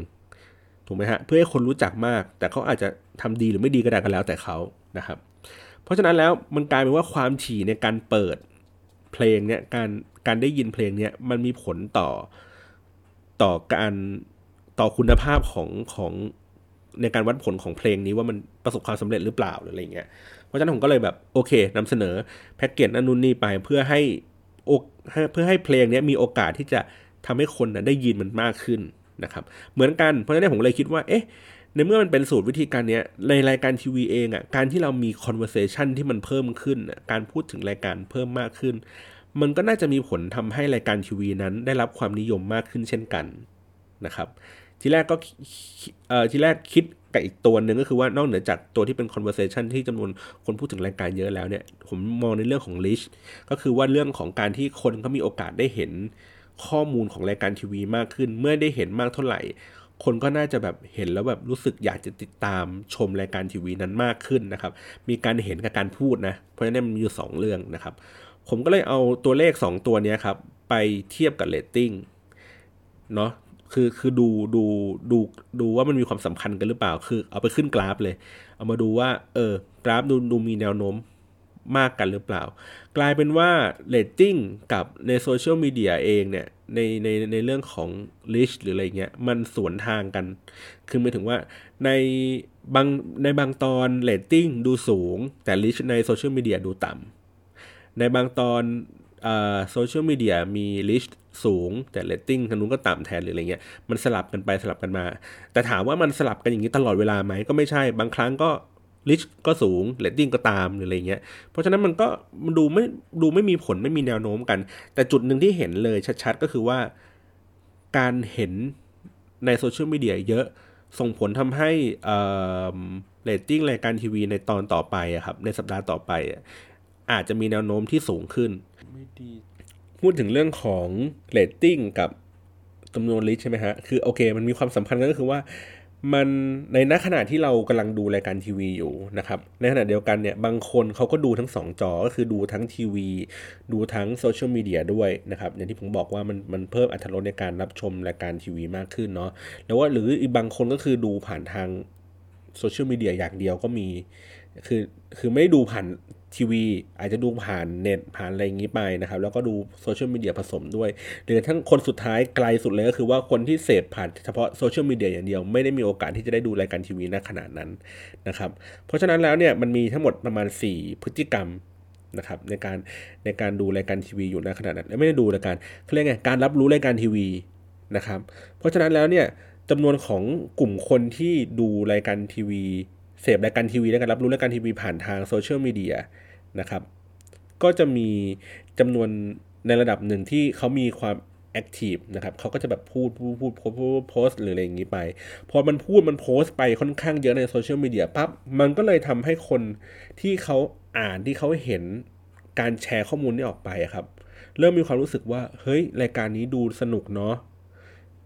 ถูกไหมฮะเพื่อให้คนรู้จักมาก แต่เขาอาจจะทำดีหรือไม่ดีก็ได้กันแล้วแต่เขานะครับ เพราะฉะนั้นแล้วมันกลายเป็นว่าความถี่ในการเปิดเพลงเนี่ยการการได้ยินเพลงเนี่ยมันมีผลต่อต่อการต่อคุณภาพของของในการวัดผลของเพลงนี้ว่ามันประสบความสำเร็จหรือเปล่าหรืออะไรเงี้ย เพราะฉะนั้นผมก็เลยแบบโอเคนำเสนอแพ็กเกจนั่นนู่นนี่ไปเพื่อให้เพื่อให้เพลงนี้มีโอกาสที่จะทำให้คนนะได้ยินมันมากขึ้น นะครับเหมือนกันเพราะฉะนั้นผมเลยคิดว่าเอ๊ะในเมื่อมันเป็นสูตรวิธีการนี้ในรายการทีวีเองอะ่ะการที่เรามี conversation ที่มันเพิ่มขึ้น การพูดถึงรายการเพิ่มมากขึ้น มันก็น่าจะมีผลทำให้รายการทีวีนั้นได้รับความนิยมมากขึ้นเช่นกันนะครับทีแรกก็เอ่อทีแรกคิดกับอีกตัวหนึ่งก็คือว่านอกเหนือจากตัวที่เป็น conversation ที่จำนวนคนพูดถึงรายการเยอะแล้วเนี่ย ผมมองในเรื่องของ reach ก็คือว่าเรื่องของการที่คนเขามีโอกาสได้เห็น ข้อมูลของรายการทีวีมากขึ้น เมื่อได้เห็นมากเท่าไหร่ คนก็น่าจะแบบเห็นแล้วแบบรู้สึกอยากจะติดตามชมรายการทีวีนั้นมากขึ้นนะครับ มีการเห็นกับการพูดนะ เพราะฉะนั้นมันมีอยู่ 2 เรื่องนะครับ ผมก็เลยเอาตัวเลข 2 ตัวนี้ครับไปเทียบกับเรตติ้งเนาะคือคือดูดูดูดูว่ามันมีความสัมพันธ์กันหรือเปล่า คือเอาไปขึ้นกราฟเลย เอามาดูว่า เออกราฟดูดูมีแนวโน้มมากกันหรือเปล่า กลายเป็นว่าเรตติ้งกับในโซเชียลมีเดียเองเนี่ยในในในเรื่องของ reach หรืออะไรเงี้ยมันสวนทางกัน คือหมายถึงว่าในบางในบางตอนเรตติ้งดูสูง แต่ reach ในโซเชียลมีเดียดูต่ำในบางตอนโซเชียลมีเดียมี reach สูง แต่เรตติ้งทางนู้นก็ต่ำแทนหรืออะไรเงี้ยมันสลับกันไปสลับกันมา แต่ถามว่ามันสลับกันอย่างนี้ตลอดเวลาไหมก็ไม่ใช่ บางครั้งก็ reach ก็สูงเรตติ้งก็ตามหรืออะไรเงี้ย เพราะฉะนั้นมันก็มันดูไม่ดูไม่มีผลไม่มีแนวโน้มกัน แต่จุดหนึ่งที่เห็นเลยชัดๆ ก็คือว่าการเห็นในโซเชียลมีเดียเยอะส่งผลทำให้เรตติ้งรายการทีวีในตอนต่อไปครับในสัปดาห์ต่อไป อาจจะมีแนวโน้มที่สูงขึ้น พูดถึงเรื่องของเรตติ้งกับจำนวน reach ใช่ไหมฮะ คือโอเค มันมีความสัมพันธ์ก็คือว่า มันในณขณะที่เรากำลังดูรายการทีวีอยู่นะครับในขณะเดียวกันเนี่ยบางคนเขาก็ดูทั้ง 2 จอ ก็คือดูทั้งทีวี ดูทั้งโซเชียลมีเดียด้วยนะครับอย่างที่ผมบอกว่ามันมันเพิ่มอรรถรสในการรับชมรายการทีวีมากขึ้นเนาะแล้วว่าหรืออีกบางคนก็คือดูผ่านทางโซเชียลมีเดียอย่างเดียวก็มี คือคือไม่ได้ดูผ่าน ทีวี อาจจะดูผ่านเน็ตผ่านอะไรอย่างนี้ไปนะครับ แล้วก็ดูโซเชียลมีเดียผสมด้วยหรือทั้งคนสุดท้ายไกลสุดเลยก็คือว่าคนที่เสพผ่านเฉพาะโซเชียลมีเดียอย่างเดียว ไม่ได้มีโอกาสที่จะได้ดูรายการทีวีณขณะนั้นนะครับ เพราะฉะนั้นแล้วเนี่ยมันมีทั้งหมดประมาณ 4 พฤติกรรมนะครับในการในการดูรายการทีวีอยู่ณขณะนั้นและไม่ได้ดูรายการเขาเรียกไงการรับรู้รายการทีวีนะครับเพราะฉะนั้นแล้วเนี่ยจำนวนของกลุ่มคนที่ดูรายการทีวี เสพรายการทีวีและการรับรู้รายการทีวีผ่านทางโซเชียลมีเดีย นะครับ ก็จะมีจำนวนในระดับหนึ่งที่เขามีความ active นะครับเขาก็จะแบบพูดพูดพูดโพสโพสหรืออะไรอย่างนี้ไป พอมันพูดมันโพสไปค่อนข้างเยอะในโซเชียลมีเดียปั๊บมันก็เลยทำให้คนที่เขาอ่านที่เขาเห็นการแชร์ข้อมูลนี้ออกไปครับ เริ่มมีความรู้สึกว่า เฮ้ย รายการนี้ดูสนุกเนาะ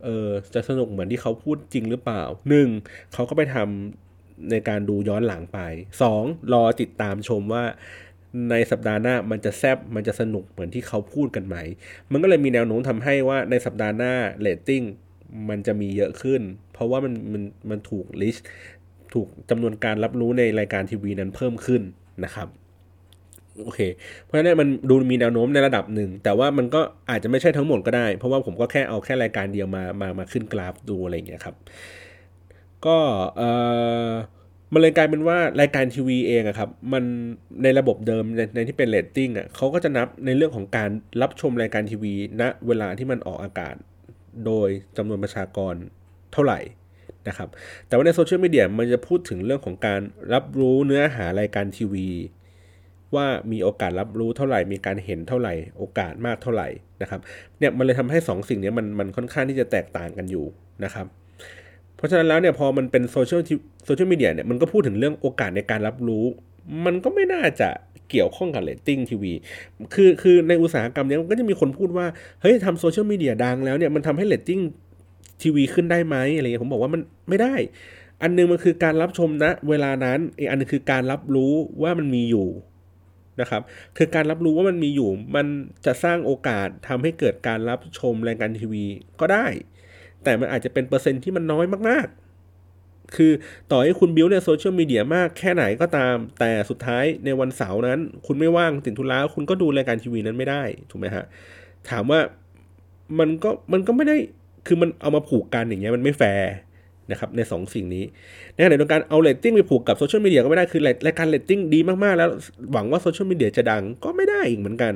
เออจะสนุกเหมือนที่เขาพูดจริงหรือเปล่าหนึ่งเขาก็ไปทำในการดูย้อนหลังไปสองรอติดตามชมว่า ในสัปดาห์หน้ามันจะแซบมันจะสนุกเหมือนที่เขาพูดกันไหม มันก็เลยมีแนวโน้มทำให้ว่าในสัปดาห์หน้าเรตติ้งมันจะมีเยอะขึ้น เพราะว่ามันมันมันถูก reachถูกจำนวนการรับรู้ในรายการทีวีนั้นเพิ่มขึ้นนะครับโอเค เพราะฉะนั้นมันดูมีแนวโน้มในระดับหนึ่ง แต่ว่ามันก็อาจจะไม่ใช่ทั้งหมดก็ได้ เพราะว่าผมก็แค่เอาแค่รายการเดียวมามามาขึ้นกราฟดูอะไรอย่างเงี้ยครับ ก็เอ่อ มันเลยกลายเป็นว่ารายการทีวีเองอะครับ มันในระบบเดิมในในที่เป็นเรตติ้งอะเขาก็จะนับในเรื่องของการรับชมรายการทีวีณนะเวลาที่มันออกอากาศ โดยจำนวนประชากรเท่าไหร่นะครับ แต่ว่าในโซเชียลมีเดียมันจะพูดถึงเรื่องของการรับรู้เนื้อหารายการทีวี ว่ามีโอกาสรับรู้เท่าไหร่ มีการเห็นเท่าไหร่ โอกาสมากเท่าไหร่นะครับ เนี่ยมันเลยทำให้2สิ่งนี้มันมันค่อนข้างที่จะแตกต่างกันอยู่นะครับ เพราะฉะนั้นแล้วเนี่ยพอมันเป็นโซเชียลโซเชียลมีเดียเนี่ยมันก็พูดถึงเรื่องโอกาสในการรับรู้ มันก็ไม่น่าจะเกี่ยวข้องกับเรตติ้งทีวี คือคือในอุตสาหกรรมเนี้ยมันก็จะมีคนพูดว่า เฮ้ยทำโซเชียลมีเดียดังแล้วเนี่ยมันทำให้เรตติ้งทีวีขึ้นได้ไหมอะไรเงี้ยผมบอกว่ามันไม่ได้ อันนึงมันคือการรับชมนะเวลานั้นอีกอันนึงคือการรับรู้ว่ามันมีอยู่นะครับคือการรับรู้ว่ามันมีอยู่ มันจะสร้างโอกาสทำให้เกิดการรับชมรายการทีวีก็ได้ แต่มันอาจจะเป็นเปอร์เซ็นต์ที่มันน้อยมากๆ คือต่อให้คุณบิวในโซเชียลมีเดียมากแค่ไหนก็ตาม แต่สุดท้ายในวันเสาร์นั้น คุณไม่ว่างติดธุระคุณก็ดูรายการทีวีนั้นไม่ได้ ถูกไหมฮะ ถามว่ามันก็มันก็ไม่ได้คือมันเอามาผูกกันอย่างเงี้ยมันไม่แฟร์นะครับใน2สิ่งนี้ในขณะเดียวกันเอาเรตติ้งไปผูกกับโซเชียลมีเดียก็ไม่ได้คือรายการเรตติ้งดีมากๆ แล้วหวังว่าโซเชียลมีเดียจะดังก็ไม่ได้อีกเหมือนกัน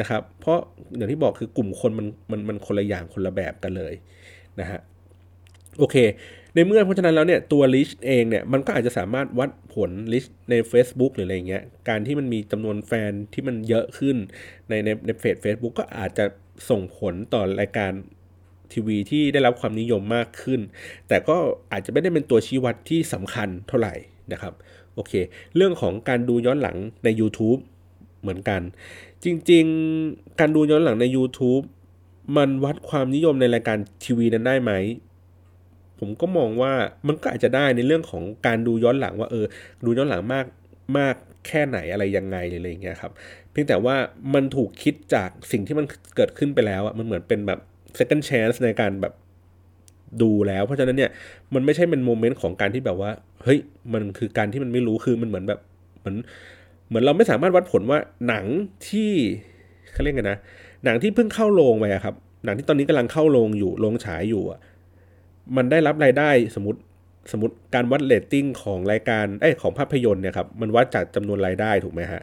นะครับ เพราะอย่างที่บอกคือกลุ่มคนมันมันมันคนละอย่างคนละแบบกันเลย นะฮะโอเค ในเมื่อเพราะฉะนั้นแล้วเนี่ยตัว reach เองเนี่ยมันก็อาจจะสามารถวัดผล reachใน Facebook หรืออะไรเงี้ยการที่มันมีจำนวนแฟนที่มันเยอะขึ้นในในใน Face Facebook ก็อาจจะส่งผลต่อรายการทีวีที่ได้รับความนิยมมากขึ้น แต่ก็อาจจะไม่ได้เป็นตัวชี้วัดที่สำคัญเท่าไหร่นะครับโอเค เรื่องของการดูย้อนหลังใน YouTube เหมือนกัน จริง ๆ การดูย้อนหลังใน YouTube มันวัดความนิยมในรายการทีวีนั้นได้ไหม ผมก็มองว่ามันก็อาจจะได้ในเรื่องของการดูย้อนหลังว่าเออ ดูย้อนหลังมากมากแค่ไหนอะไรยังไงอะไรอย่างเงี้ยครับเพียงแต่ว่ามันถูกคิดจากสิ่งที่มันเกิดขึ้นไปแล้วอะมันเหมือนเป็นแบบ second chance ในการแบบดูแล้ว เพราะฉะนั้นเนี่ยมันไม่ใช่เป็นโมเมนต์ของการที่แบบว่าเฮ้ยมันคือการที่มันไม่รู้คือมันเหมือนแบบเหมือนเหมือนเราไม่สามารถวัดผลว่าหนังที่เขาเรียกกันนะ หนังที่เพิ่งเข้าโรงไปครับ หนังที่ตอนนี้กำลังเข้าโรงอยู่โรงฉายอยู่อะมันได้รับรายได้สมมติสมมติการวัดเรตติ้งของรายการไอ้ของภาพยนตร์เนี่ยครับมันวัดจากจำนวนรายได้ถูกไหมฮะ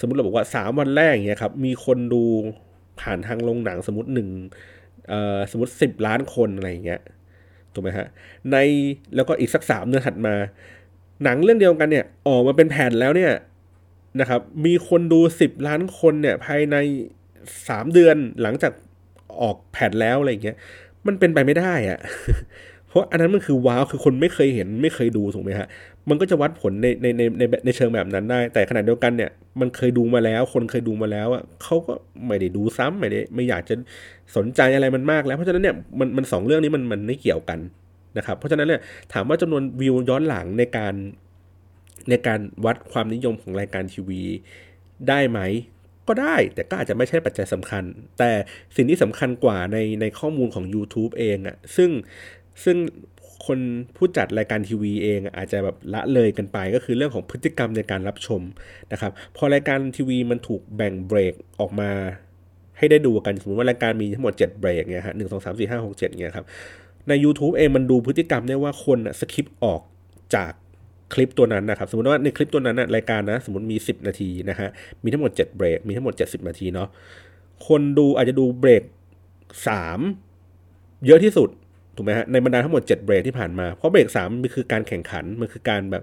สมมติเราบอกว่า 3 วันแรกเนี่ยครับมีคนดูผ่านทางโรงหนังสมมติหนึ่งสมมติ 10 ล้านคนอะไรอย่างเงี้ยถูกไหมฮะในแล้วก็อีกสักสามเดือนถัดมา หนังเรื่องเดียวกันเนี่ยออกมาเป็นแผ่นแล้วเนี่ยนะครับมีคนดู 10 ล้านคนเนี่ยภายใน 3 เดือนหลังจากออกแผ่นแล้วอะไรอย่างเงี้ยมันเป็นไปไม่ได้อะเพราะอันนั้นมันคือว้าวคือคนไม่เคยเห็นไม่เคยดูถูกไหมฮะมันก็จะวัดผลในในในในในเชิงแบบนั้นได้ แต่ขณะเดียวกันเนี่ย มันเคยดูมาแล้ว คนเคยดูมาแล้วอะเขาก็ไม่ได้ดูซ้ำไม่ได้ไม่อยากจะสนใจอะไรมันมากแล้วเพราะฉะนั้นเนี่ยมันมันสองเรื่องนี้มันมันไม่เกี่ยวกันนะครับ เพราะฉะนั้นเนี่ยถามว่าจำนวนวิวย้อนหลังในการในการวัดความนิยมของรายการทีวีได้ไหม ก็ได้ แต่ก็อาจจะไม่ใช่ปัจจัยสำคัญ แต่สิ่งที่สำคัญกว่าในในข้อมูลของ YouTube เองอะซึ่งซึ่งคนผู้จัดรายการทีวีเองอาจจะแบบละเลยกันไปก็คือเรื่องของพฤติกรรมในการรับชมนะครับ พอรายการทีวีมันถูกแบ่งเบรกออกมาให้ได้ดูกัน สมมติว่ารายการมีทั้งหมด 7 เบรกเนี่ยฮะหนึ่งสองสามสี่ห้าหกเจ็ดเนี่ยครับ ใน YouTube เองมันดูพฤติกรรมได้ว่าคนสคิปออกจาก คลิปตัวนั้นนะครับ สมมติว่าในคลิปตัวนั้นนะรายการนะสมมติมี 10 นาทีนะฮะมีทั้งหมด 7 เบรก มีทั้งหมด 70 นาทีเนาะคนดูอาจจะดูเบรก 3 เยอะที่สุดถูกไหมฮะในบรรดาทั้งหมด 7 เบรกที่ผ่านมา เพราะเบรก 3 มันคือการแข่งขัน มันคือการแบบ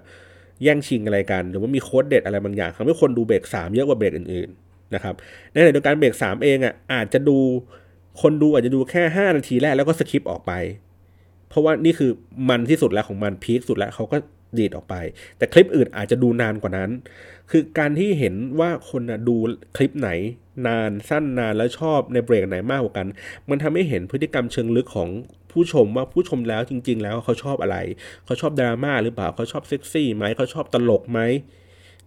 แย่งชิงอะไรกัน หรือว่ามีโค้ดเด็ดอะไรบางอย่างทำให้คนดูเบรก 3 เยอะกว่าเบรกอื่นๆนะครับในขณะเดียวกันเบรก 3 เองอะอาจจะดูคนดูอาจจะดูแค่ 5 นาทีแรกแล้วก็สคิปออกไป เพราะว่านี่คือมันที่สุดแล้วของมันพีคสุดแล้วเขาก็ ดีดออกไป แต่คลิปอื่นอาจจะดูนานกว่านั้น คือการที่เห็นว่าคนดูคลิปไหน นานสั้นนานแล้วชอบในเบรกไหนมากกว่ากัน มันทำให้เห็นพฤติกรรมเชิงลึกของผู้ชมว่าผู้ชมแล้วจริง ๆ แล้วเขาชอบอะไร เขาชอบดราม่าหรือเปล่าเขาชอบเซ็กซี่ไหมเขาชอบตลกไหม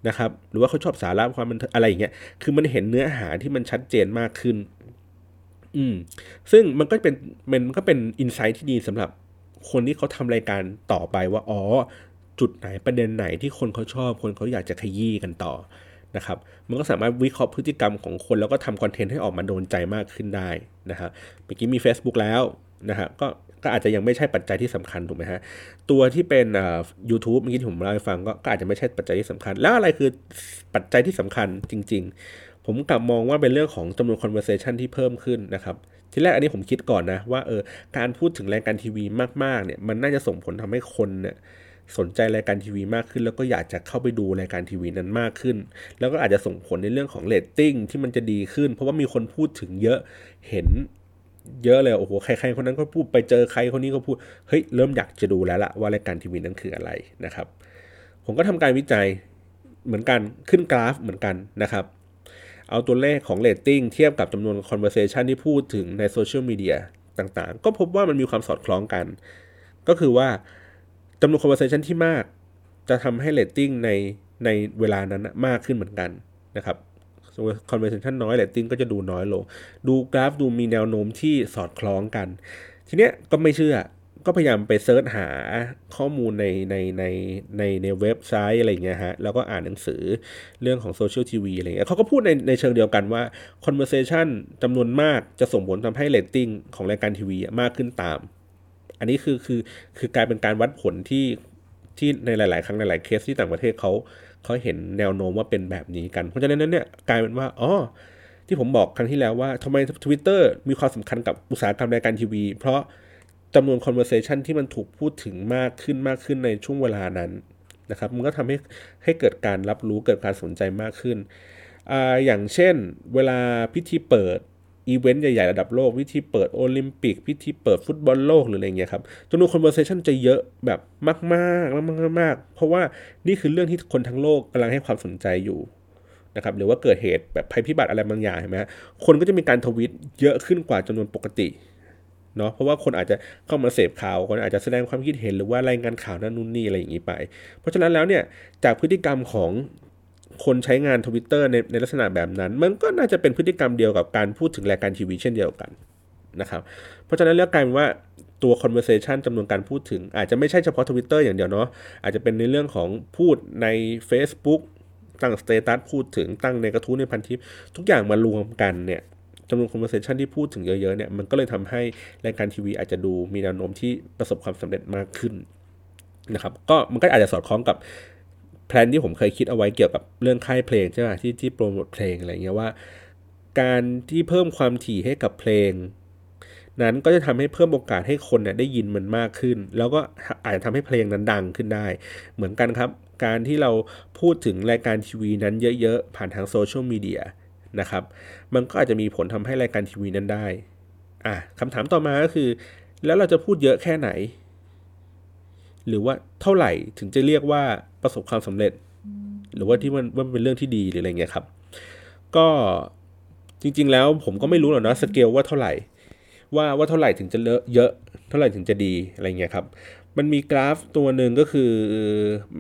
นะครับหรือว่าเขาชอบสาระความมันอะไรอย่างเงี้ยคือมันเห็นเนื้อหาที่มันชัดเจนมากขึ้น อืม ซึ่งมันก็เป็นมันก็เป็นอินไซต์ที่ดีสำหรับคนที่เขาทำรายการต่อไปว่า อ๋อ จุดไหนประเด็นไหนที่คนเขาชอบ คนเขาอยากจะขยี้กันต่อนะครับมันก็สามารถวิเคราะห์พฤติกรรมของคน แล้วก็ทำคอนเทนต์ให้ออกมาโดนใจมากขึ้นได้นะครับเมื่อกี้มี Facebook แล้วนะฮะก็ก็อาจจะยังไม่ใช่ปัจจัยที่สำคัญถูกไหมฮะตัวที่เป็นอ่า YouTube เมื่อกี้ผมเล่าให้ฟังก็อาจจะไม่ใช่ปัจจัยที่สำคัญ แล้วอะไรคือปัจจัยที่สำคัญจริง ๆ ผมกลับมองว่าเป็นเรื่องของจำนวน conversation ที่เพิ่มขึ้นนะครับทีแรกอันนี้ผมคิดก่อนนะว่าเออการพูดถึงรายการทีวีมากๆเนี่ยมันน่าจะส่งผลทำให้คนเนี่ย สนใจรายการทีวีมากขึ้น แล้วก็อยากจะเข้าไปดูรายการทีวีนั้นมากขึ้น แล้วก็อาจจะส่งผลในเรื่องของเรตติ้งที่มันจะดีขึ้น เพราะว่ามีคนพูดถึงเยอะเห็นเยอะเลยโอ้โหใครๆคนนั้นก็พูดไปเจอใครคนนี้ก็พูดเฮ้ยเริ่มอยากจะดูแล้วล่ะว่ารายการทีวีนั้นคืออะไรนะครับ ผมก็ทำการวิจัยเหมือนกันขึ้นกราฟเหมือนกันนะครับ เอาตัวเลขของเรตติ้งเทียบกับจำนวน conversation ที่พูดถึงในโซเชียลมีเดียต่างๆ ก็พบว่ามันมีความสอดคล้องกัน ก็คือว่า จำนวน conversation ที่มาก จะทำให้เรตติ้งในในเวลานั้นมากขึ้นเหมือนกันนะครับ conversation น้อยเรตติ้งก็จะดูน้อยลง ดูกราฟดูมีแนวโน้มที่สอดคล้องกัน ทีเนี้ยก็ไม่เชื่อก็พยายามไป search หาข้อมูลในในในในในเว็บไซต์อะไรเงี้ยฮะ แล้วก็อ่านหนังสือเรื่องของ social TV อะไรเงี้ยเขาก็พูดในในเชิงเดียวกันว่า conversation จำนวนมากจะส่งผลทำให้เรตติ้งของรายการทีวีมากขึ้นตาม อันนี้คือคือคือกลายเป็นการวัดผลที่ที่ในหลาย ๆ ครั้งหลายเคสที่ต่างประเทศเขาเขาเห็นแนวโน้มว่าเป็นแบบนี้กัน เพราะฉะนั้นเนี่ยกลายเป็นว่าอ๋อที่ผมบอกครั้งที่แล้วว่าทำไม Twitter มีความสำคัญกับอุตสาหกรรมรายการทีวี เพราะจำนวน conversation ที่มันถูกพูดถึงมากขึ้นมากขึ้นในช่วงเวลานั้นนะครับมันก็ทำให้ให้เกิดการรับรู้เกิดการสนใจมากขึ้นออย่างเช่น เวลาพิธีเปิด อีเวนต์ใหญ่ๆ ระดับโลกพิธีเปิดโอลิมปิก พิธีเปิดฟุตบอลโลกหรืออะไรเงี้ยครับจำนวน conversation จะเยอะแบบมากๆมากๆมากๆเพราะว่านี่คือเรื่องที่คนทั้งโลกกำลังให้ความสนใจอยู่นะครับหรือว่าเกิดเหตุแบบภัยพิบัติอะไรบางอย่างเห็นไหมคนก็จะมีการทวิตเยอะขึ้นกว่าจำนวนปกติเนาะเพราะว่าคนอาจจะเข้ามาเสพข่าวคนอาจจะแสดงความคิดเห็นหรือว่ารายงานข่าวนั่นนู่นนี่อะไรอย่างนี้ไป เพราะฉะนั้นแล้วเนี่ยจากพฤติกรรมของ คนใช้งานทวิตเตอร์ในในลักษณะแบบนั้น มันก็น่าจะเป็นพฤติกรรมเดียวกับการพูดถึงรายการทีวีเช่นเดียวกันนะครับเพราะฉะนั้นแล้วกลายเป็นว่าตัว conversation จำนวนการพูดถึง อาจจะไม่ใช่เฉพาะ Twitter อย่างเดียวเนาะอาจจะเป็นในเรื่องของพูดใน Facebook ตั้ง status พูดถึงตั้งในกระทู้ในพันทิป ทุกอย่างมารวมกันเนี่ยจำนวน conversation ที่พูดถึงเยอะๆเนี่ยมันก็เลยทำให้รายการทีวีอาจจะดูมีแนวโน้มที่ประสบความสำเร็จมากขึ้นนะครับก็มันก็อาจจะสอดคล้องกับ plan ที่ผมเคยคิดเอาไว้เกี่ยวกับเรื่องค่ายเพลงใช่ไหมที่ที่โปรโมทเพลงอะไรเงี้ยว่า การที่เพิ่มความถี่ให้กับเพลง นั้นก็จะทำให้เพิ่มโอกาสให้คนเนี่ยได้ยินมันมากขึ้น แล้วก็อาจจะทำให้เพลงนั้นดังขึ้นได้ เหมือนกันครับ การที่เราพูดถึงรายการทีวีนั้นเยอะๆผ่านทางโซเชียลมีเดียนะครับ มันก็อาจจะมีผลทำให้รายการทีวีนั้นได้อะคำถามต่อมาก็คือ แล้วเราจะพูดเยอะแค่ไหน หรือว่าเท่าไหร่ถึงจะเรียกว่าประสบความสำเร็จ หรือว่าที่มันว่าเป็นเรื่องที่ดีหรืออะไรเงี้ยครับ ก็จริง ๆ แล้วผมก็ไม่รู้หรอกนะสเกลว่าเท่าไหร่ ว่าว่าเท่าไหร่ถึงจะเลอะเยอะเท่าไหร่ถึงจะดีอะไรเงี้ยครับ มันมีกราฟตัวหนึ่งก็คือ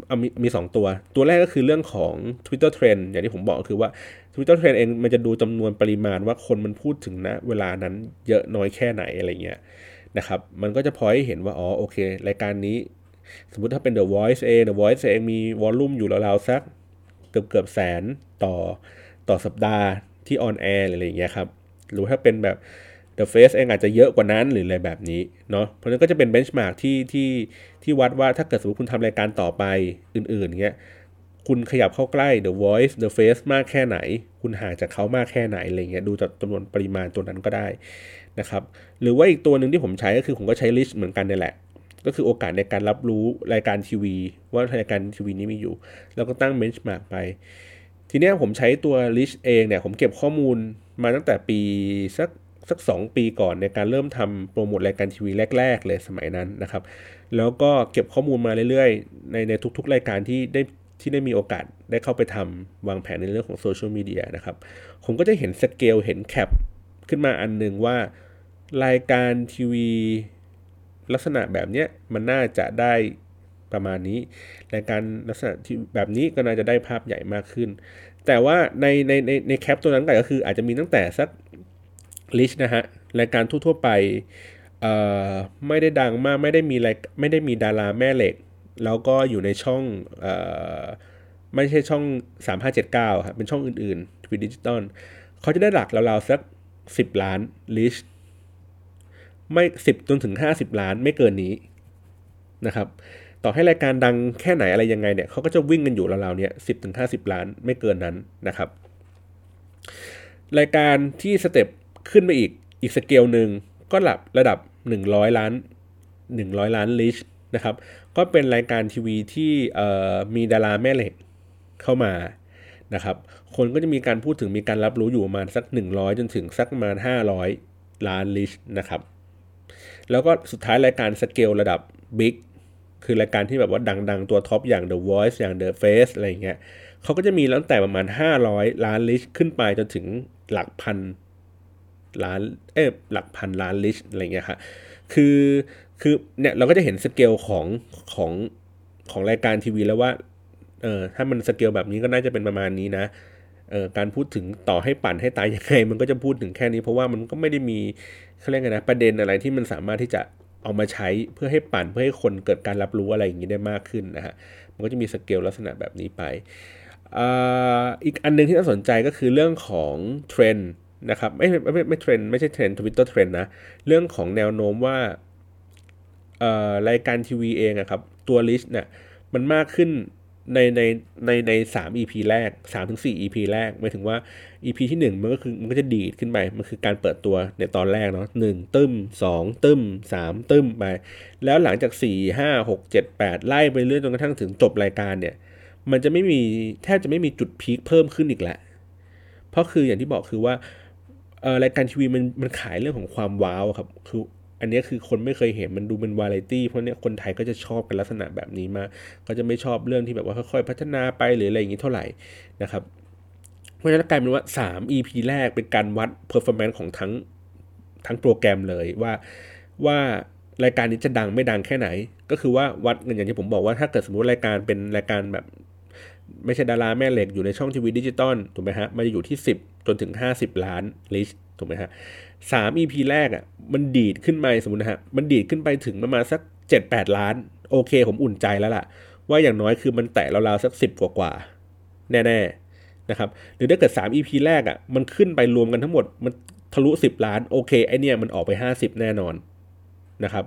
อมีมีสองตัว ตัวแรกก็คือเรื่องของ Twitter Trend อย่างที่ผมบอกคือว่า Twitter Trend เองมันจะดูจำนวนปริมาณว่าคนมันพูดถึงนะเวลานั้นเยอะน้อยแค่ไหนอะไรเงี้ยนะครับ มันก็จะพอให้เห็นว่าอ๋อโอเค รายการนี้ สมมติถ้าเป็น The Voice เอง The Voice เองมีวอลลุ่มอยู่ราวๆสักเกือบเกือบแสนต่อต่อสัปดาห์ที่ on air อะไรอย่างเงี้ยครับ หรือถ้าเป็นแบบ The Face เองอาจจะเยอะกว่านั้นหรืออะไรแบบนี้เนาะเพราะนั้นก็จะเป็น benchmark ที่ที่ที่วัดว่าถ้าเกิดสมมติคุณทำรายการต่อไปอื่นๆเงี้ยคุณขยับเข้าใกล้ The Voice The Face มากแค่ไหน คุณห่างจากเขามากแค่ไหนอะไรเงี้ยดูจากจำนวนปริมาณตัวนั้นก็ได้นะครับ หรือว่าอีกตัวหนึ่งที่ผมใช้ก็คือผมก็ใช้ reach เหมือนกันนี่แหละ ก็คือโอกาสในการรับรู้รายการทีวี ว่ารายการทีวีนี้มีอยู่ แล้วก็ตั้ง benchmark ไป ทีนี้ผมใช้ตัว reach เองเนี่ย ผมเก็บข้อมูลมาตั้งแต่ปีสักสักสองปีก่อนในการเริ่มทำโปรโมทรายการทีวีแรก ๆ เลยสมัยนั้นนะครับ แล้วก็เก็บข้อมูลมาเรื่อยๆ ในในทุกๆ รายการที่ได้ที่ได้มีโอกาสได้เข้าไปทำวางแผนในเรื่องของโซเชียลมีเดียนะครับ ผมก็จะเห็นสเกลเห็น gap ขึ้นมาอันหนึ่งว่า รายการทีวี ลักษณะแบบนี้มันน่าจะได้ประมาณนี้รายการลักษณะที่แบบนี้ก็น่าจะได้ภาพใหญ่มากขึ้น แต่ว่าในในในในแคปตัวนั้นก็คืออาจจะมีตั้งแต่สักลิชนะฮะรายการทั่วๆไปเอ่อไม่ได้ดังมากไม่ได้มีรายไม่ได้มีดาราแม่เหล็ก แล้วก็อยู่ในช่องเอ่อไม่ใช่ช่อง 3579ครับเป็นช่องอื่นๆทวีดิจิตอลเขาจะได้หลักราวๆสัก 10 ล้าน reach ไม่สิบจนถึงห้าสิบล้านไม่เกินนี้นะครับ ต่อให้รายการดังแค่ไหนอะไรยังไงเนี่ยเขาก็จะวิ่งกันอยู่ราวๆเนี้ยสิบถึงห้าสิบล้านไม่เกินนั้นนะครับ รายการที่ step ขึ้นไปอีกอีกสเกลหนึ่งก็หลับระดับหนึ่งร้อยล้านหนึ่งร้อยล้าน reach นะครับ ก็เป็นรายการทีวีที่มีดาราแม่เหล็กเข้ามานะครับ คนก็จะมีการพูดถึงมีการรับรู้อยู่ประมาณสัก 100 จนถึงสักประมาณ 500 ล้านลิชนะครับ แล้วก็สุดท้ายรายการสเกลระดับบิ๊กคือรายการที่แบบว่าดัง ๆ ตัวท็อปอย่าง The Voice อย่าง The Face อะไรเงี้ยเขาก็จะมีตั้งแต่ประมาณ 500 ล้านลิชขึ้นไปจนถึงหลักพันล้านเอ๊หลักพันล้านลิชอะไรเงี้ยค่ะคือคือเนี่ยเราก็จะเห็นสเกลของของของรายการทีวีแล้วว่าเออถ้ามันสเกลแบบนี้ก็น่าจะเป็นประมาณนี้นะ การพูดถึงต่อให้ปั่นให้ตายยังไง มันก็จะพูดถึงแค่นี้เพราะว่ามันก็ไม่ได้มีเขาเรียกไงนะประเด็นอะไรที่มันสามารถที่จะเอามาใช้เพื่อให้ปั่นเพื่อให้คนเกิดการรับรู้อะไรอย่างนี้ได้มากขึ้นนะฮะมันก็จะมีสเกลลักษณะแบบนี้ไปอีกอันนึงที่น่าสนใจก็คือเรื่องของเทรนด์นะครับไม่ไม่ไม่เทรนด์ไม่ใช่ trend Twitter trend นะเรื่องของแนวโน้มว่ารายการทีวีเองอะครับตัวลิสต์เนี่ยมันมากขึ้น ในในในในสาม EP แรกสามถึงสี่ EP แรกหมายถึงว่า EP ที่หนึ่งมันก็คือมันก็จะดีดขึ้นไป มันคือการเปิดตัวในตอนแรกเนาะหนึ่งตึ้มสองตึ้มสามตึ้มไป แล้วหลังจากสี่ห้าหกเจ็ดแปดไล่ไปเรื่อยจนกระทั่งถึงจบรายการเนี่ย มันจะไม่มีแทบจะไม่มีจุดพีคเพิ่มขึ้นอีกแล้วเพราะคืออย่างที่บอกคือว่าเออรายการทีวีมันมันขายเรื่องของความว้าวครับ คือ อันนี้คือคนไม่เคยเห็นมันดูเป็นวาไรตี้เพราะเนี้ยคนไทยก็จะชอบกันลักษณะแบบนี้มาก็จะไม่ชอบเรื่องที่แบบว่าค่อยๆพัฒนาไปหรืออะไรอย่างนี้เท่าไหร่นะครับเพราะฉะนั้นกลายเป็นว่า 3 EP แรกเป็นการวัด performance ของทั้งทั้งโปรแกรมเลยว่าว่ารายการนี้จะดังไม่ดังแค่ไหน ก็คือว่าวัดเงินอย่างที่ผมบอกว่าถ้าเกิดสมมติรายการเป็นรายการแบบ ไม่ใช่ดาราแม่เหล็กอยู่ในช่องทีวีดิจิตอลถูกไหมฮะมันจะอยู่ที่ 10 จนถึง 50 ล้าน reach ถูกไหมฮะ สาม EP แรกอะ่ะ มันดีดขึ้นไปสมมตินะฮะ มันดีดขึ้นไปถึงประมาณสักเจ็ดแปดล้าน โอเค ผมอุ่นใจแล้วล่ะ ว่าอย่างน้อยคือมันแตะราวๆสักสิบกว่าๆแน่ๆนะครับ หรือถ้าเกิด3 EP แรกอะ่ะ มันขึ้นไปรวมกันทั้งหมด มันทะลุ10ล้าน โอเค ไอเนี่ยมันออกไป50แน่นอนนะครับ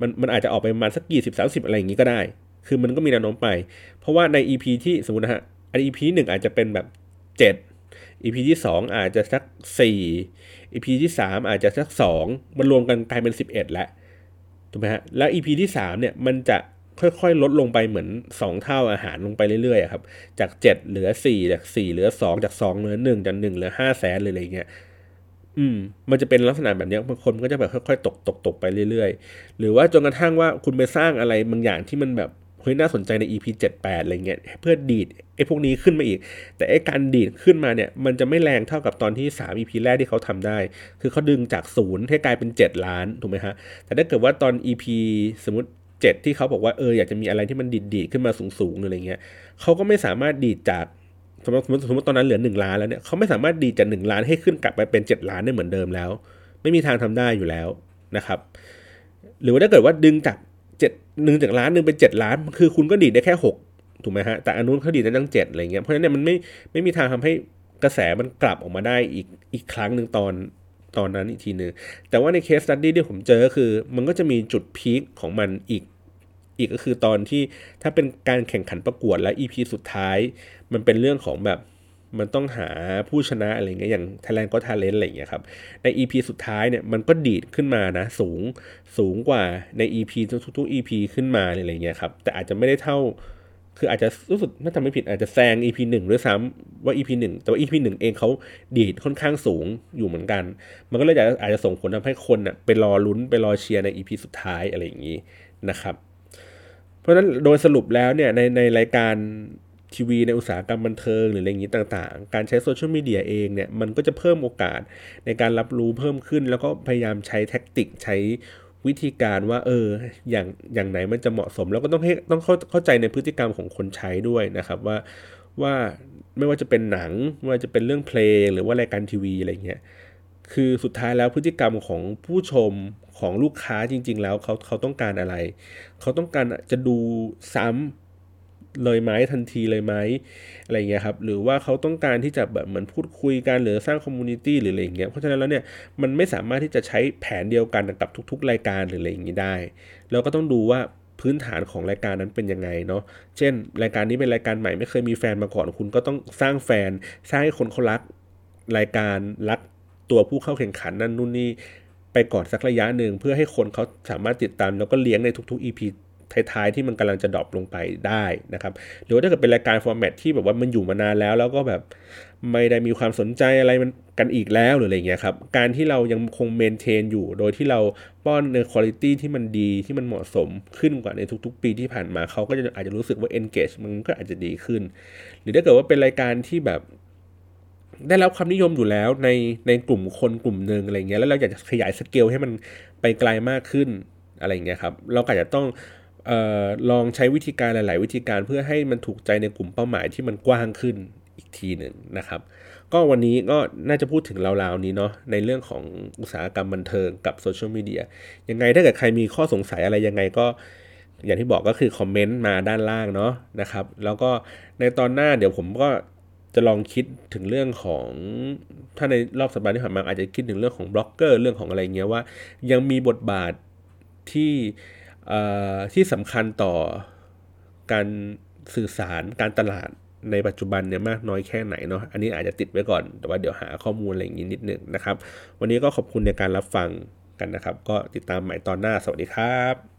มันมันอาจจะออกไปประมาณสักยี่สิบสาสิบอะไรอย่างนี้ก็ได้ คือมันก็มีแนวโน้มไป เพราะว่าใน EP ที่สมมตินะฮะ อัน EP หนึ่งอาจจะเป็นแบบ7 EP ที่2องอาจจะสัก4 EP ที่ 3 อาจจะสัก 2 มันรวมกันกลายเป็น 11 แล้วถูกไหมฮะแล้ว EP ที่ 3 เนี่ยมันจะค่อยๆ ลดลงไปเหมือน 2 เท่าอาหารลงไปเรื่อยๆครับจาก 7 เหลือ 4 จาก 4 เหลือ 2 จาก 2 เหลือ 1 จาก 1 เหลือ 5 แสนเลยอะไรเงี้ยอืมมันจะเป็นลักษณะแบบนี้บางคนก็จะแบบค่อยๆ ตกตกตกไปเรื่อยๆ หรือว่าจนกระทั่งว่าคุณไปสร้างอะไรบางอย่างที่มันแบบ เฮ้ยน่าสนใจใน EP 78อะไรเงี้ยเพื่อดีดไอ้พวกนี้ขึ้นมาอีก แต่ไอ้การดีดขึ้นมาเนี่ยมันจะไม่แรงเท่ากับตอนที่ 3 EP แรกที่เขาทำได้ คือเขาดึงจากศูนย์ให้กลายเป็น 7 ล้านถูกไหมฮะแต่ถ้าเกิดว่าตอน EP สมมติ7ที่เขาบอกว่าเอออยากจะมีอะไรที่มันดีดดีขึ้นมาสูงๆอะไรเงี้ยเขาก็ไม่สามารถดีดจากสมมติสมมติตอนนั้นเหลือ 1 ล้านแล้วเนี่ยเขาไม่สามารถดีดจาก 1 ล้านให้ขึ้นกลับไปเป็น 7 ล้านได้เหมือนเดิมแล้ว ไม่มีทางทำได้อยู่แล้วนะครับ หรือว่าถ้าเกิดว่าดึงจาก เจ็ดหนึ่งจากล้านหนึ่งเป็นเจ็ดล้าน คือคุณก็ดีดได้แค่หกถูกไหมฮะ แต่อันนู้นเขาดีดได้ตั้งเจ็ดอะไรเงี้ย เพราะฉะนั้นเนี่ยมันไม่ไม่มีทางทำให้กระแสมันกลับออกมาได้อีกอีกครั้งหนึ่งตอนตอนนั้นอีกทีหนึงแต่ว่าในเคสสตัดดี้ที่ผมเจอคือ มันก็จะมีจุดพีคของมันอีกอีกก็คือตอนที่ถ้าเป็นการแข่งขันประกวดและ EP สุดท้าย มันเป็นเรื่องของแบบ มันต้องหาผู้ชนะอะไรเงี้ยอย่าง Thailand ก็ Talent อะไรเงี้ยครับใน EP สุดท้ายเนี่ยมันก็ดีดขึ้นมานะสูงสูงกว่าใน EP ทุกๆ EP ขึ้นมาอะไรเงี้ยครับแต่อาจจะไม่ได้เท่าคืออาจจะรู้สึกถ้าจำไม่ผิดอาจจะแซง EP หนึ่งด้วยซ้ำว่า EP หนึ่งแต่ว่า EP หนึ่งเองเขาดีดค่อนข้างสูงอยู่เหมือนกัน มันก็เลยอาจจะอาจจะส่งผลทำให้คนอะไปรอลุ้นไปรอเชียร์ใน EP สุดท้ายอะไรอย่างนี้นะครับ เพราะฉะนั้นโดยสรุปแล้วเนี่ยในในรายการ ทีวีในอุตสาหกรรมบันเทิงหรืออะไรอย่างนี้ต่างๆ การใช้โซเชียลมีเดียเองเนี่ยมันก็จะเพิ่มโอกาสในการรับรู้เพิ่มขึ้น แล้วก็พยายามใช้ tactic ใช้วิธีการว่าเอออย่างอย่างไหนมันจะเหมาะสม แล้วก็ต้องให้ต้องเข้าเข้าใจในพฤติกรรมของคนใช้ด้วยนะครับว่าว่าไม่ว่าจะเป็นหนังไม่ว่าจะเป็นเรื่องเพลงหรือว่ารายการทีวีอะไรเงี้ยคือสุดท้ายแล้วพฤติกรรมของผู้ชมของลูกค้าจริง ๆ แล้วเขาเขาต้องการอะไร เขาต้องการจะดูซ้ำ เลยไหมทันทีเลยไหมอะไรเงี้ยครับหรือว่าเขาต้องการที่จะแบบเหมือนพูดคุยกันหรือสร้างคอมมูนิตี้หรืออะไรเงี้ยเพราะฉะนั้นแล้วเนี่ยมันไม่สามารถที่จะใช้แผนเดียวกันกับทุก ๆ รายการหรืออะไรอย่างนี้ได้เราก็ต้องดูว่าพื้นฐานของรายการนั้นเป็นยังไงเนาะ เช่น รายการนี้เป็นรายการใหม่ไม่เคยมีแฟนมาก่อน คุณก็ต้องสร้างแฟน สร้างให้คนเขารักรายการรักตัวผู้เข้าแข่งขันนั่นนู่นนี่ไปก่อนสักระยะหนึ่งเพื่อให้คนเขาสามารถติดตามแล้วก็เลี้ยงในทุกๆ EP ท้ายๆที่มันกำลังจะ drop ลงไปได้นะครับหรือว่าถ้าเกิดเป็นรายการ format ที่แบบว่ามันอยู่มานานแล้ว แล้วก็แบบไม่ได้มีความสนใจอะไรมันกันอีกแล้วหรืออะไรเงี้ยครับการที่เรายังคง maintain อยู่ โดยที่เราป้อนในคุณภาพที่มันดีที่มันเหมาะสมขึ้นกว่าในทุก ๆ ปีที่ผ่านมาเขาก็จะอาจจะรู้สึกว่า engage มันก็อาจจะดีขึ้น หรือถ้าเกิดว่าเป็นรายการที่แบบได้รับความนิยมอยู่แล้วในในกลุ่มคนกลุ่มหนึ่งอะไรเงี้ยแล้วเราอยากจะขยายสเกลให้มันไปไกลมากขึ้นอะไรเงี้ยครับเราก็อาจจะต้อง ลองใช้วิธีการหลาย ๆ วิธีการเพื่อให้มันถูกใจในกลุ่มเป้าหมายที่มันกว้างขึ้นอีกทีหนึ่งนะครับ ก็วันนี้ก็น่าจะพูดถึงราวๆนี้เนาะในเรื่องของอุตสาหกรรมบันเทิงกับโซเชียลมีเดียยังไงถ้าเกิดใครมีข้อสงสัยอะไรยังไงก็อย่างที่บอกก็คือคอมเมนต์มาด้านล่างเนาะนะครับ แล้วก็ในตอนหน้าเดี๋ยวผมก็จะลองคิดถึงเรื่องของ ถ้าในรอบสัปดาห์ที่ผ่านมาอาจจะคิดถึงเรื่องของบล็อกเกอร์เรื่องของอะไรเงี้ยว่า ยังมีบทบาทที่ ที่สำคัญต่อการสื่อสารการตลาดในปัจจุบันเนี่ยมากน้อยแค่ไหนเนาะอันนี้อาจจะติดไว้ก่อน แต่ว่าเดี๋ยวหาข้อมูลอะไรอย่างนี้นิดนึงนะครับ วันนี้ก็ขอบคุณในการรับฟังกันนะครับ ก็ติดตามใหม่ตอนหน้าสวัสดีครับ